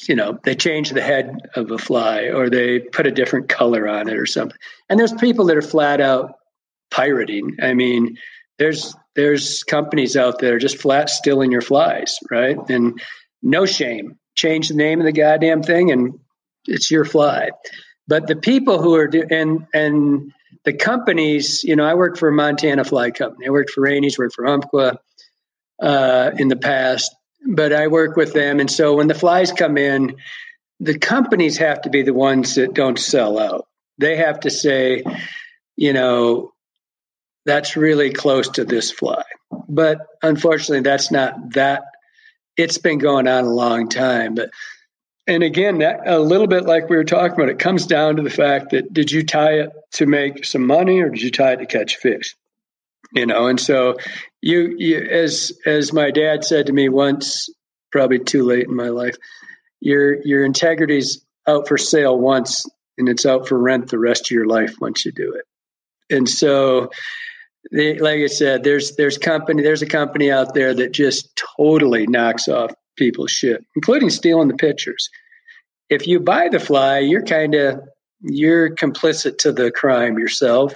you know, they change the head of a fly or they put a different color on it or something. And there's people that are flat out pirating. I mean, there's there's companies out there just flat stealing your flies, right? And no shame. Change the name of the goddamn thing and it's your fly. But the people who are and and the companies, you know, I worked for a Montana Fly Company. I worked for Rainy's, worked for Umpqua uh, in the past but I work with them. And so when the flies come in, the companies have to be the ones that don't sell out. They have to say, you know, that's really close to this fly. But unfortunately, that's not that. It's been going on a long time. But and again, that, a little bit like we were talking about, it comes down to the fact that did you tie it to make some money or did you tie it to catch fish? You know. And so, you, you as as my dad said to me once, probably too late in my life, your your integrity's out for sale once, and it's out for rent the rest of your life once you do it. And so, like I said, there's there's company there's a company out there that just totally knocks off people's shit, including stealing the pictures. If you buy the fly, you're kind of you're complicit to the crime yourself.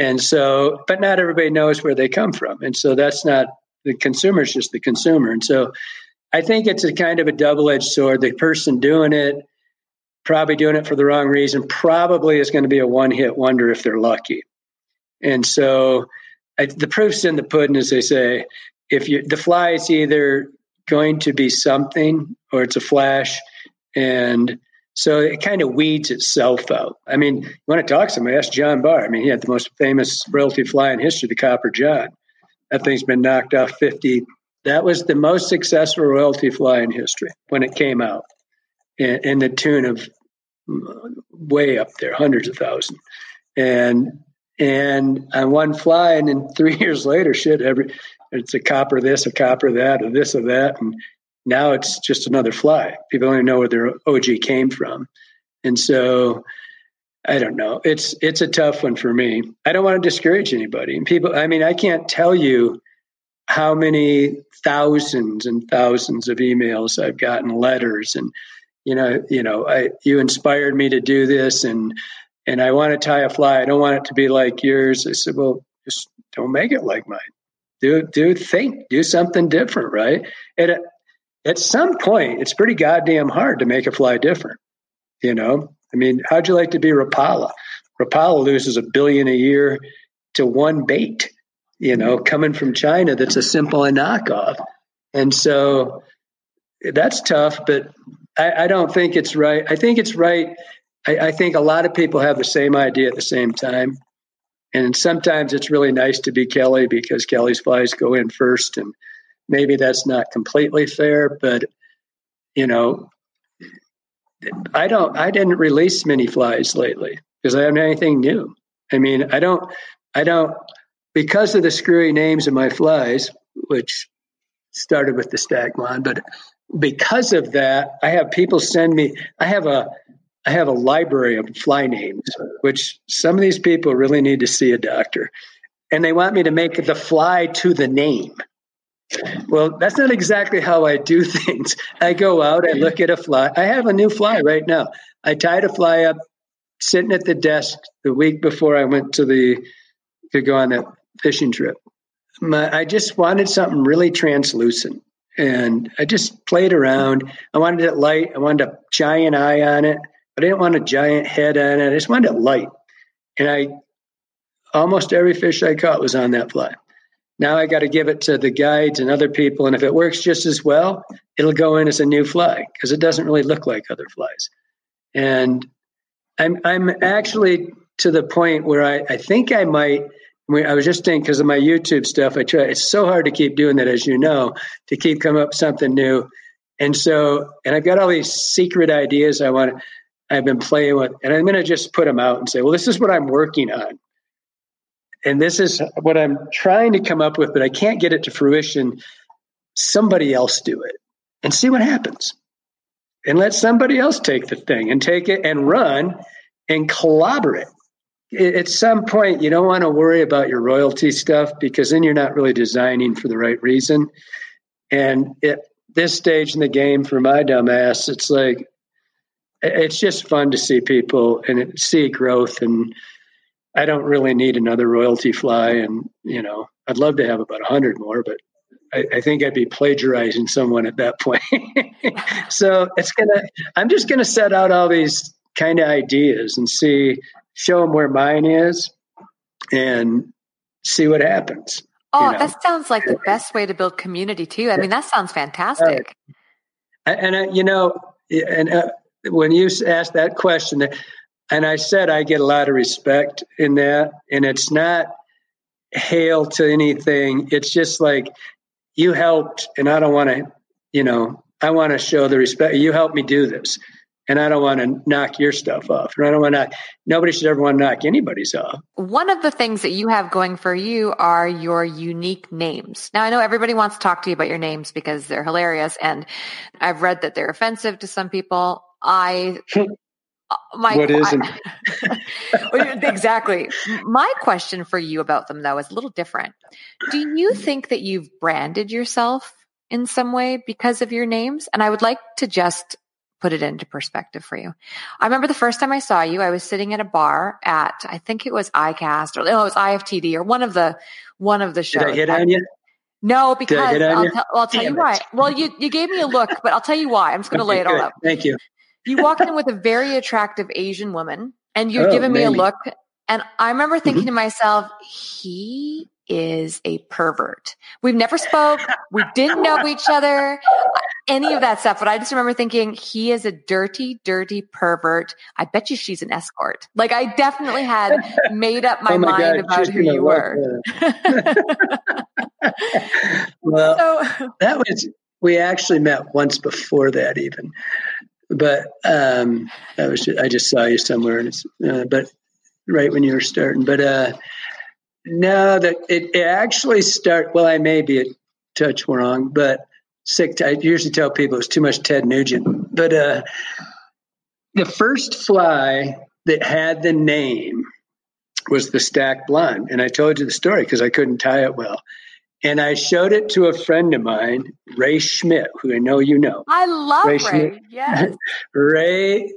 And so, but not everybody knows where they come from. And so that's not the consumer is just the consumer. And so I think it's a kind of a double edged sword. The person doing it, probably doing it for the wrong reason, probably is going to be a one hit wonder if they're lucky. And so I, the proof's in the pudding, as they say. If you the fly is either going to be something or it's a flash, and so it kind of weeds itself out. I mean, you want to talk to somebody? Ask John Barr. I mean, he had the most famous royalty fly in history, the Copper John. That thing's been knocked off fifty. That was the most successful royalty fly in history when it came out, in, in the tune of mm, way up there, hundreds of thousands. And and on one fly, and then three years later, shit, every it's a copper this, a copper that, or this or that, and now it's just another fly. People only know where their OG came from, and so I don't know. It's it's a tough one for me. I don't want to discourage anybody. And people, I mean, I can't tell you how many thousands and thousands of emails I've gotten, letters, and you know, you know, I you inspired me to do this, and and I want to tie a fly. I don't want it to be like yours. I said, well, just don't make it like mine. Do do think, do something different, right? And at, some point, it's pretty goddamn hard to make a fly different. You know, I mean, how'd you like to be Rapala? Rapala loses a billion a year to one bait. You know, mm-hmm. coming from China, that's a simple knockoff, and so that's tough. But I, I don't think it's right. I think it's right I, I think a lot of people have the same idea at the same time. And sometimes it's really nice to be Kelly because Kelly's flies go in first. And maybe that's not completely fair, but you know, I don't I didn't release many flies lately because I haven't anything new. I mean, I don't I don't because of the screwy names of my flies, which started with the stag Stagmon, but because of that, I have people send me I have a I have a library of fly names, which some of these people really need to see a doctor. And they want me to make the fly to the name. Well, that's not exactly how I do things. I go out, I look at a fly. I have a new fly right now. I tied a fly up sitting at the desk the week before I went to the to go on that fishing trip. My, I just wanted something really translucent. And I just played around. I wanted it light. I wanted a giant eye on it. I didn't want a giant head on it. I just wanted it light. And I almost every fish I caught was on that fly. Now I got to give it to the guides and other people. And if it works just as well, it'll go in as a new fly because it doesn't really look like other flies. And I'm I'm actually to the point where I, I think I might I was just thinking because of my YouTube stuff, I try it's so hard to keep doing that as you know, to keep coming up with something new. And so and I've got all these secret ideas I want I've been playing with, and I'm going to just put them out and say, well, this is what I'm working on. And this is what I'm trying to come up with, but I can't get it to fruition. Somebody else do it and see what happens. And let somebody else take the thing and take it and run and collaborate. At some point, you don't want to worry about your royalty stuff because then you're not really designing for the right reason. And at this stage in the game, for my dumbass, it's like it's just fun to see people and see growth and i don't really need another royalty fly and you know i'd love to have about a 100 more but I, I think i'd be plagiarizing someone at that point. So it's gonna i'm just gonna set out all these kind of ideas and see show them where mine is and see what happens oh you know? that sounds like the best way to build community too. I mean that sounds fantastic. Uh, and uh, you know and uh, when you asked that question, and I said I get a lot of respect in that, and it's not hail to anything. It's just like you helped, and I don't want to, you know, I want to show the respect. You helped me do this, and I don't want to knock your stuff off. And I don't want to, nobody should ever want to knock anybody's off. One of the things that you have going for you are your unique names. Now, I know everybody wants to talk to you about your names because they're hilarious. And I've read that they're offensive to some people. I, Uh, my, what isn't? exactly. My question for you about them though is a little different. Do you think that you've branded yourself in some way because of your names? And I would like to just put it into perspective for you. I remember the first time I saw you, I was sitting at a bar at, I think it was ICAST or no, it was IFTD or one of the, one of the shows. Did I hit on you? No, because I'll, t- I'll, tell Damn you why. Well, you, you gave me a look, but I'll tell you why. I'm just going to okay, lay it all out. Thank you. You walked in with a very attractive Asian woman and you're oh, given me maybe. a look. And I remember thinking mm-hmm. to myself, he is a pervert. We've never spoke. We didn't know each other, any of that stuff. But I just remember thinking he is a dirty, dirty pervert. I bet you she's an escort. Like I definitely had made up my, oh my mind God, about who you were. well, so, that was, we actually met once before that even, but, um, I was, I just saw you somewhere and it's, uh, but right when you were starting, but, uh, no, that it, it actually start. Well, I may be a touch wrong, but sick. I usually tell people it's too much Ted Nugent. But uh, the first fly that had the name was the stack blonde, and I told you the story because I couldn't tie it well. And I showed it to a friend of mine, Ray Schmidt, who I know you know. I love Ray. Ray. Yes. Ray.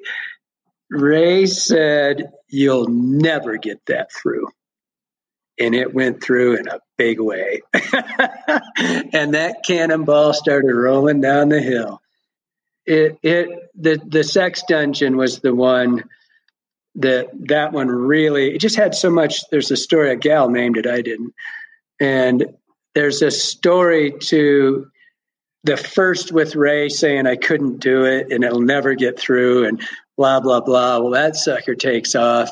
Ray said, "You'll never get that through." and it went through in a big way. and that cannonball started rolling down the hill. It it the the sex dungeon was the one that that one really it just had so much there's a story a gal named it I didn't. And there's a story to the first with Ray saying I couldn't do it and it'll never get through and blah blah blah. Well that sucker takes off.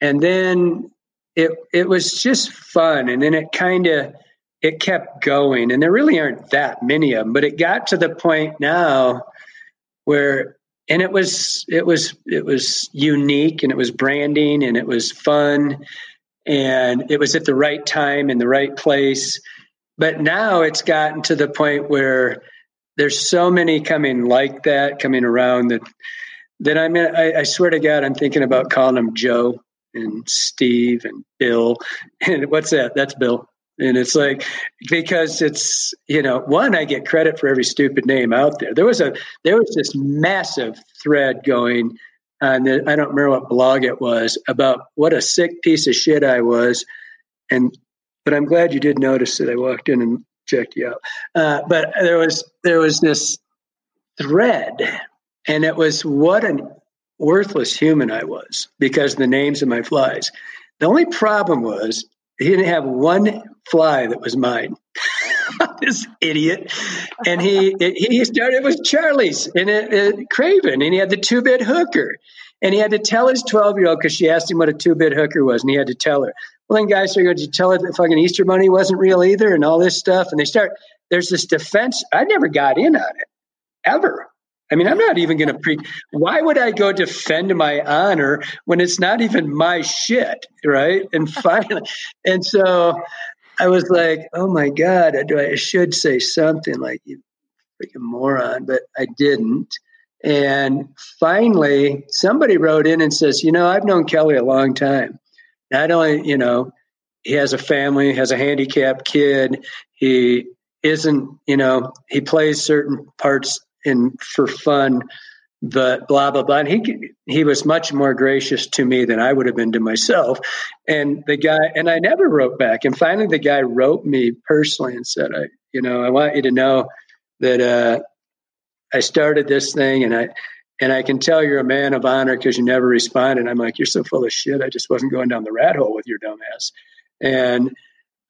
And then it it was just fun and then it kind of it kept going and there really aren't that many of them but it got to the point now where and it was it was it was unique and it was branding and it was fun and it was at the right time in the right place but now it's gotten to the point where there's so many coming like that coming around that that I mean I, I swear to God I'm thinking about calling them Joe and Steve and Bill. And what's that? That's Bill. And it's like because it's you know one I get credit for every stupid name out there. There was a there was this massive thread going on the, I don't remember what blog it was about what a sick piece of shit I was, and but I'm glad you did notice that I walked in and checked you out. Uh, but there was there was this thread, and it was what an worthless human I was because the names of my flies. The only problem was he didn't have one fly that was mine. this idiot. And he he started with Charlie's and Craven, and he had the two bit hooker. And he had to tell his 12 year old because she asked him what a two bit hooker was, and he had to tell her. Well, then guys started to tell her that fucking Easter money wasn't real either, and all this stuff. And they start, there's this defense. I never got in on it, ever. I mean, I'm not even going to pre. Why would I go defend my honor when it's not even my shit, right? And finally, and so I was like, "Oh my god, I, I should say something like you freaking moron," but I didn't. And finally, somebody wrote in and says, "You know, I've known Kelly a long time. Not only, you know, he has a family, has a handicapped kid. He isn't, you know, he plays certain parts in for fun, but blah blah blah. And he he was much more gracious to me than I would have been to myself. And the guy and I never wrote back. And finally, the guy wrote me personally and said, "I you know I want you to know that uh, I started this thing and I." And I can tell you're a man of honor because you never responded. I'm like, you're so full of shit. I just wasn't going down the rat hole with your dumbass. And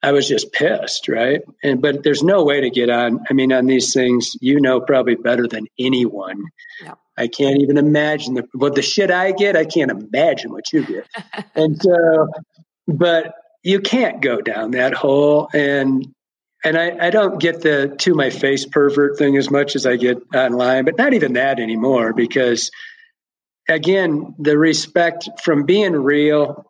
I was just pissed, right? And but there's no way to get on. I mean, on these things, you know, probably better than anyone. Yeah. I can't even imagine the what the shit I get. I can't imagine what you get. and so, but you can't go down that hole. And and I, I don't get the to my face pervert thing as much as I get online, but not even that anymore because again, the respect from being real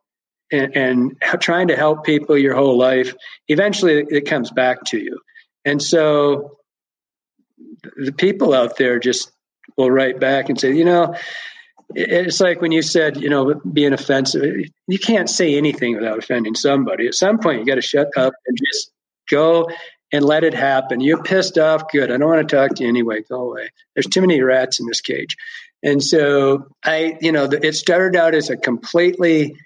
and, and trying to help people your whole life, eventually it comes back to you. And so the people out there just will write back and say, you know, it's like when you said, you know, being offensive, you can't say anything without offending somebody. At some point, you got to shut up and just go and let it happen. You're pissed off. Good. I don't want to talk to you anyway. Go away. There's too many rats in this cage. And so I, you know, it started out as a completely,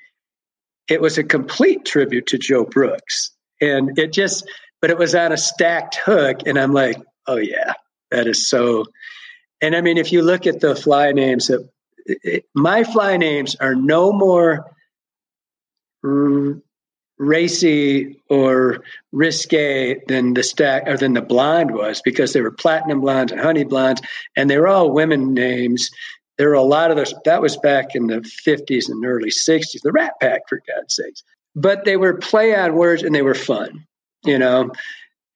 it was a complete tribute to Joe Brooks. And it just, but it was on a stacked hook. And I'm like, oh, yeah, that is so. And I mean, if you look at the fly names my fly names are no more r- racy or risque than the stack or than the blonde was because they were platinum blondes and honey blondes, and they were all women names. There were a lot of those. That was back in the 50s and early 60s, the Rat Pack, for God's sakes. But they were play on words and they were fun, you know.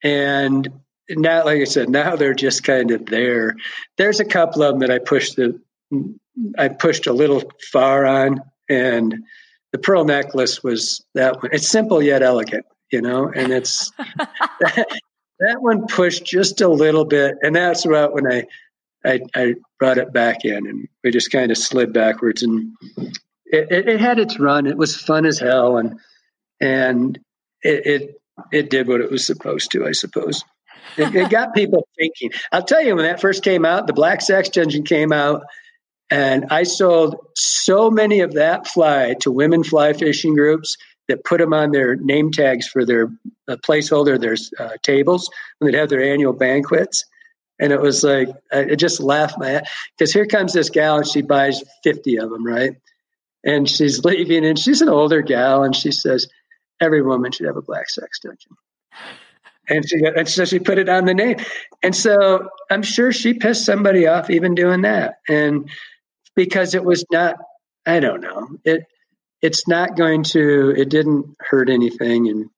And now, like I said, now they're just kind of there. There's a couple of them that I pushed the I pushed a little far on, and the pearl necklace was that one. It's simple yet elegant, you know, and it's that, that one pushed just a little bit, and that's about when I, I, I brought it back in, and we just kind of slid backwards, and it, it, it, had its run. It was fun as hell, and and it, it it did what it was supposed to, I suppose. It, it, got people thinking. I'll tell you, when that first came out, the Black Sex Dungeon came out, and I sold so many of that fly to women fly fishing groups that put them on their name tags for their uh, placeholder, their uh, tables when they'd have their annual banquets. And it was like, I just laughed my head because here comes this gal and she buys 50 of them, right? And she's leaving and she's an older gal and she says, every woman should have a black sex dungeon. And she, and so she put it on the name. And so I'm sure she pissed somebody off even doing that. And because it was not i don't know it it's not going to it didn't hurt anything and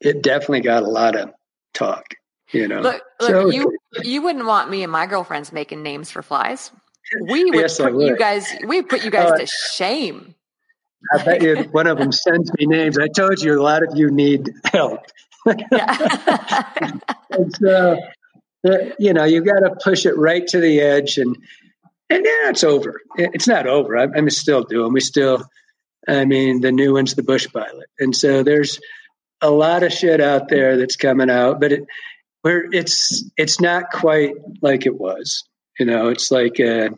it definitely got a lot of talk you know look, look so, you you wouldn't want me and my girlfriends making names for flies we would yes, put would. you guys we put you guys uh, to shame I bet you one of them sends me names. I told you a lot of you need help. And so, you know, you got to push it right to the edge. And and yeah, it's over. It's not over. I, I'm still doing. We still, I mean, the new one's the Bush Pilot, and so there's a lot of shit out there that's coming out, but it where it's it's not quite like it was. You know, it's like uh,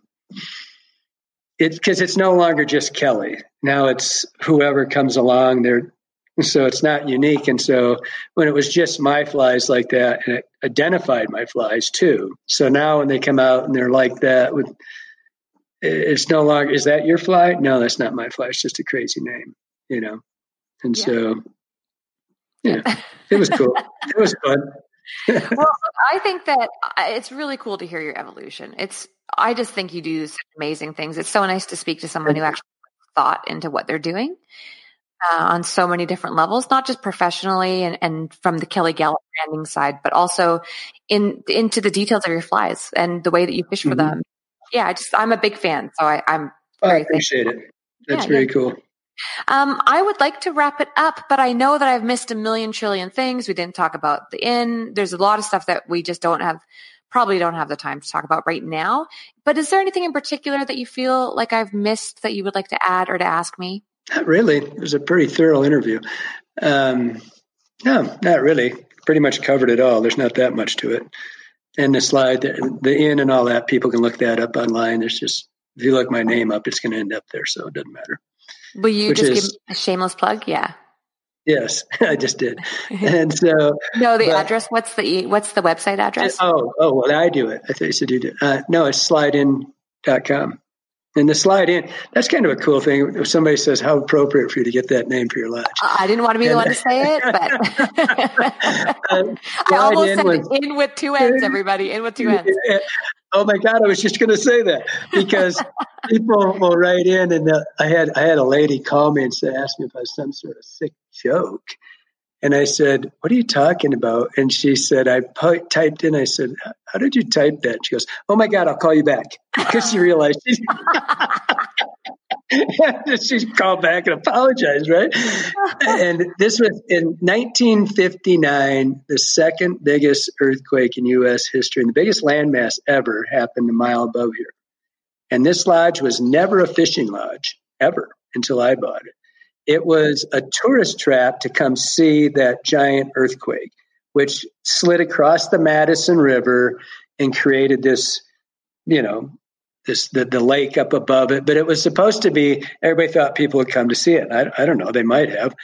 it's because it's no longer just Kelly. Now it's whoever comes along. They're so it's not unique. And so when it was just my flies like that, and it identified my flies too. So now when they come out and they're like that with it's no longer is that your fly? No, that's not my fly. It's just a crazy name, you know. And yeah. so, yeah, it was cool. it was fun. well, I think that uh, it's really cool to hear your evolution. It's I just think you do such amazing things. It's so nice to speak to someone who actually thought into what they're doing uh, on so many different levels, not just professionally and, and from the Kelly Galloup branding side, but also in into the details of your flies and the way that you fish for mm-hmm. them yeah, I just I'm a big fan, so I, am I appreciate thankful. it. That's yeah, very yeah. cool. Um, I would like to wrap it up, but I know that I've missed a million trillion things. We didn't talk about the inn. There's a lot of stuff that we just don't have, probably don't have the time to talk about right now. But is there anything in particular that you feel like I've missed that you would like to add or to ask me? Not really. It was a pretty thorough interview. Um, no, not really. Pretty much covered it all. There's not that much to it and the slide, the, the inn and all that, people can look that up online. There's just if you look my name up, it's going to end up there, so it doesn't matter. Will you Which just is, give a shameless plug? Yeah. Yes, I just did. And so no, the but, address. What's the what's the website address? Oh, oh, well, I do it. I thought you said you did. Uh, no, it's slidein.com. And the Slide Inn, that's kind of a cool thing. If somebody says, How appropriate for you to get that name for your lodge? I didn't want to be the one to say it, but uh, I almost said was, inn with two ends, everybody. Inn with two ends. Oh my God, I was just going to say that because people will write in, and uh, I had I had a lady call me and say, ask me if I was some sort of sick joke, And I said, What are you talking about? And she said, I pu- typed in, I said, How did you type that? She goes, Oh my God, I'll call you back. Because she realized she, she called back and apologized, right? and this was in 1959, the second biggest earthquake in U.S. history, and the biggest landmass ever happened a mile above here. And this lodge was never a fishing lodge, ever, until I bought it. It was a tourist trap to come see that giant earthquake, which slid across the Madison River and created this, you know, this the, the lake up above it. But it was supposed to be. Everybody thought people would come to see it. I, I don't know. They might have,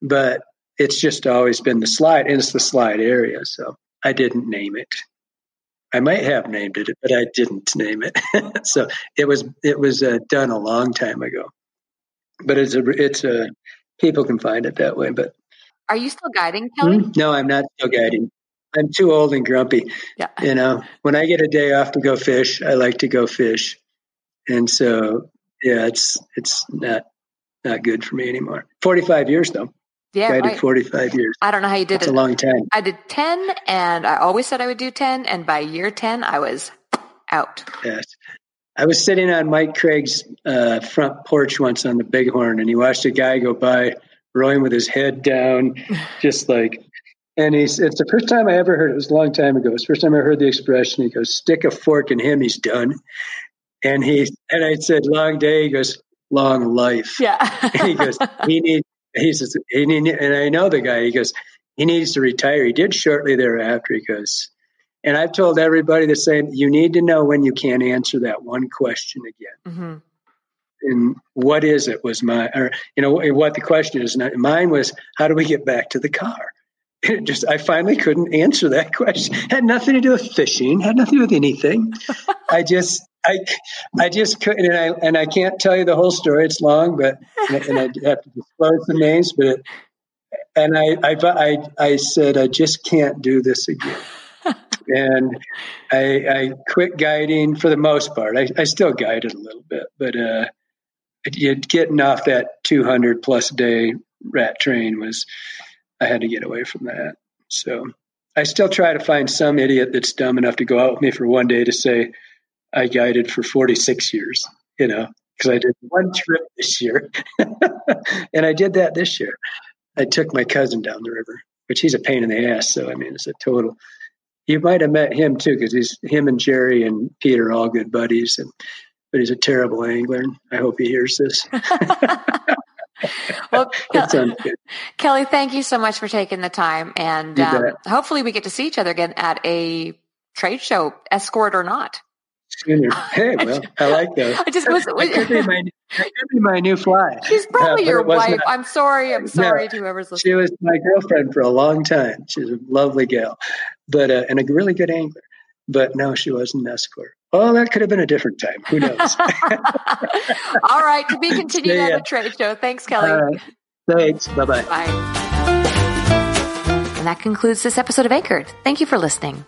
but it's just always been the slide, and it's the slide area. So I didn't name it. I might have named it, but I didn't name it. so it was it was uh, done a long time ago but it's a it's a people can find it that way. But are you still guiding, Kelly? Hmm? No, I'm not still guiding. I'm too old and grumpy. Yeah. You know, when I get a day off to go fish, I like to go fish, and so yeah, it's it's not not good for me anymore. Forty five years though. Yeah, I did 45 years. I don't know how you did That's it. It's a long time. I did 10 and I always said I would do 10 and by year 10 I was out. Yes. I was sitting on Mike Craig's uh, front porch once on the Bighorn, and he watched a guy go by rowing with his head down, just like. And he's, it's the first time I ever heard it. Was a long time ago. It's the first time I heard the expression. He goes, "Stick a fork in him, he's done." And he and I said, "Long day." He goes, "Long life." Yeah. he goes, "He needs." He says, he need, and I know the guy. He goes, "He needs to retire." He did shortly thereafter. He goes, and I've told everybody the same. You need to know when you can't answer that one question again. Mm-hmm. And what is it was my, or, you know, what the question is. Mine was, how do we get back to the car? It just, I finally couldn't answer that question. Had nothing to do with fishing. Had nothing to do with anything. I just, I, I just couldn't, and I, and I can't tell you the whole story. It's long, but, and I have to disclose the names, but, it, and I, I, I, I said, I just can't do this again and I, I, quit guiding for the most part. I, I still guided a little bit, but uh, getting off that 200 plus day rat train was I had to get away from that. So I still try to find some idiot that's dumb enough to go out with me for one day to say I guided for 46 years, you know, because I did one trip this year, and I did that this year. I took my cousin down the river, which he's a pain in the ass. So I mean, it's a total you might have met him too, because he's him and Jerry and Peter are all good buddies. And but he's a terrible angler. I hope he hears this. well, Kelly, thank you so much for taking the time, and um, hopefully we get to see each other again at a trade show, escort or not. Hey, well, I like that. I just was. That could, be my, that could be my new fly. She's probably uh, your wife. I'm sorry. I'm sorry no, to whoever's listening. She was my girlfriend for a long time. She's a lovely gal, but uh, and a really good angler. But no, she wasn't an escort. Oh, that could have been a different time. Who knows? All right. To be continued at the trade show. Thanks, Kelly. Thanks. Bye-bye. Bye. And that concludes this episode of Anchored. Thank you for listening.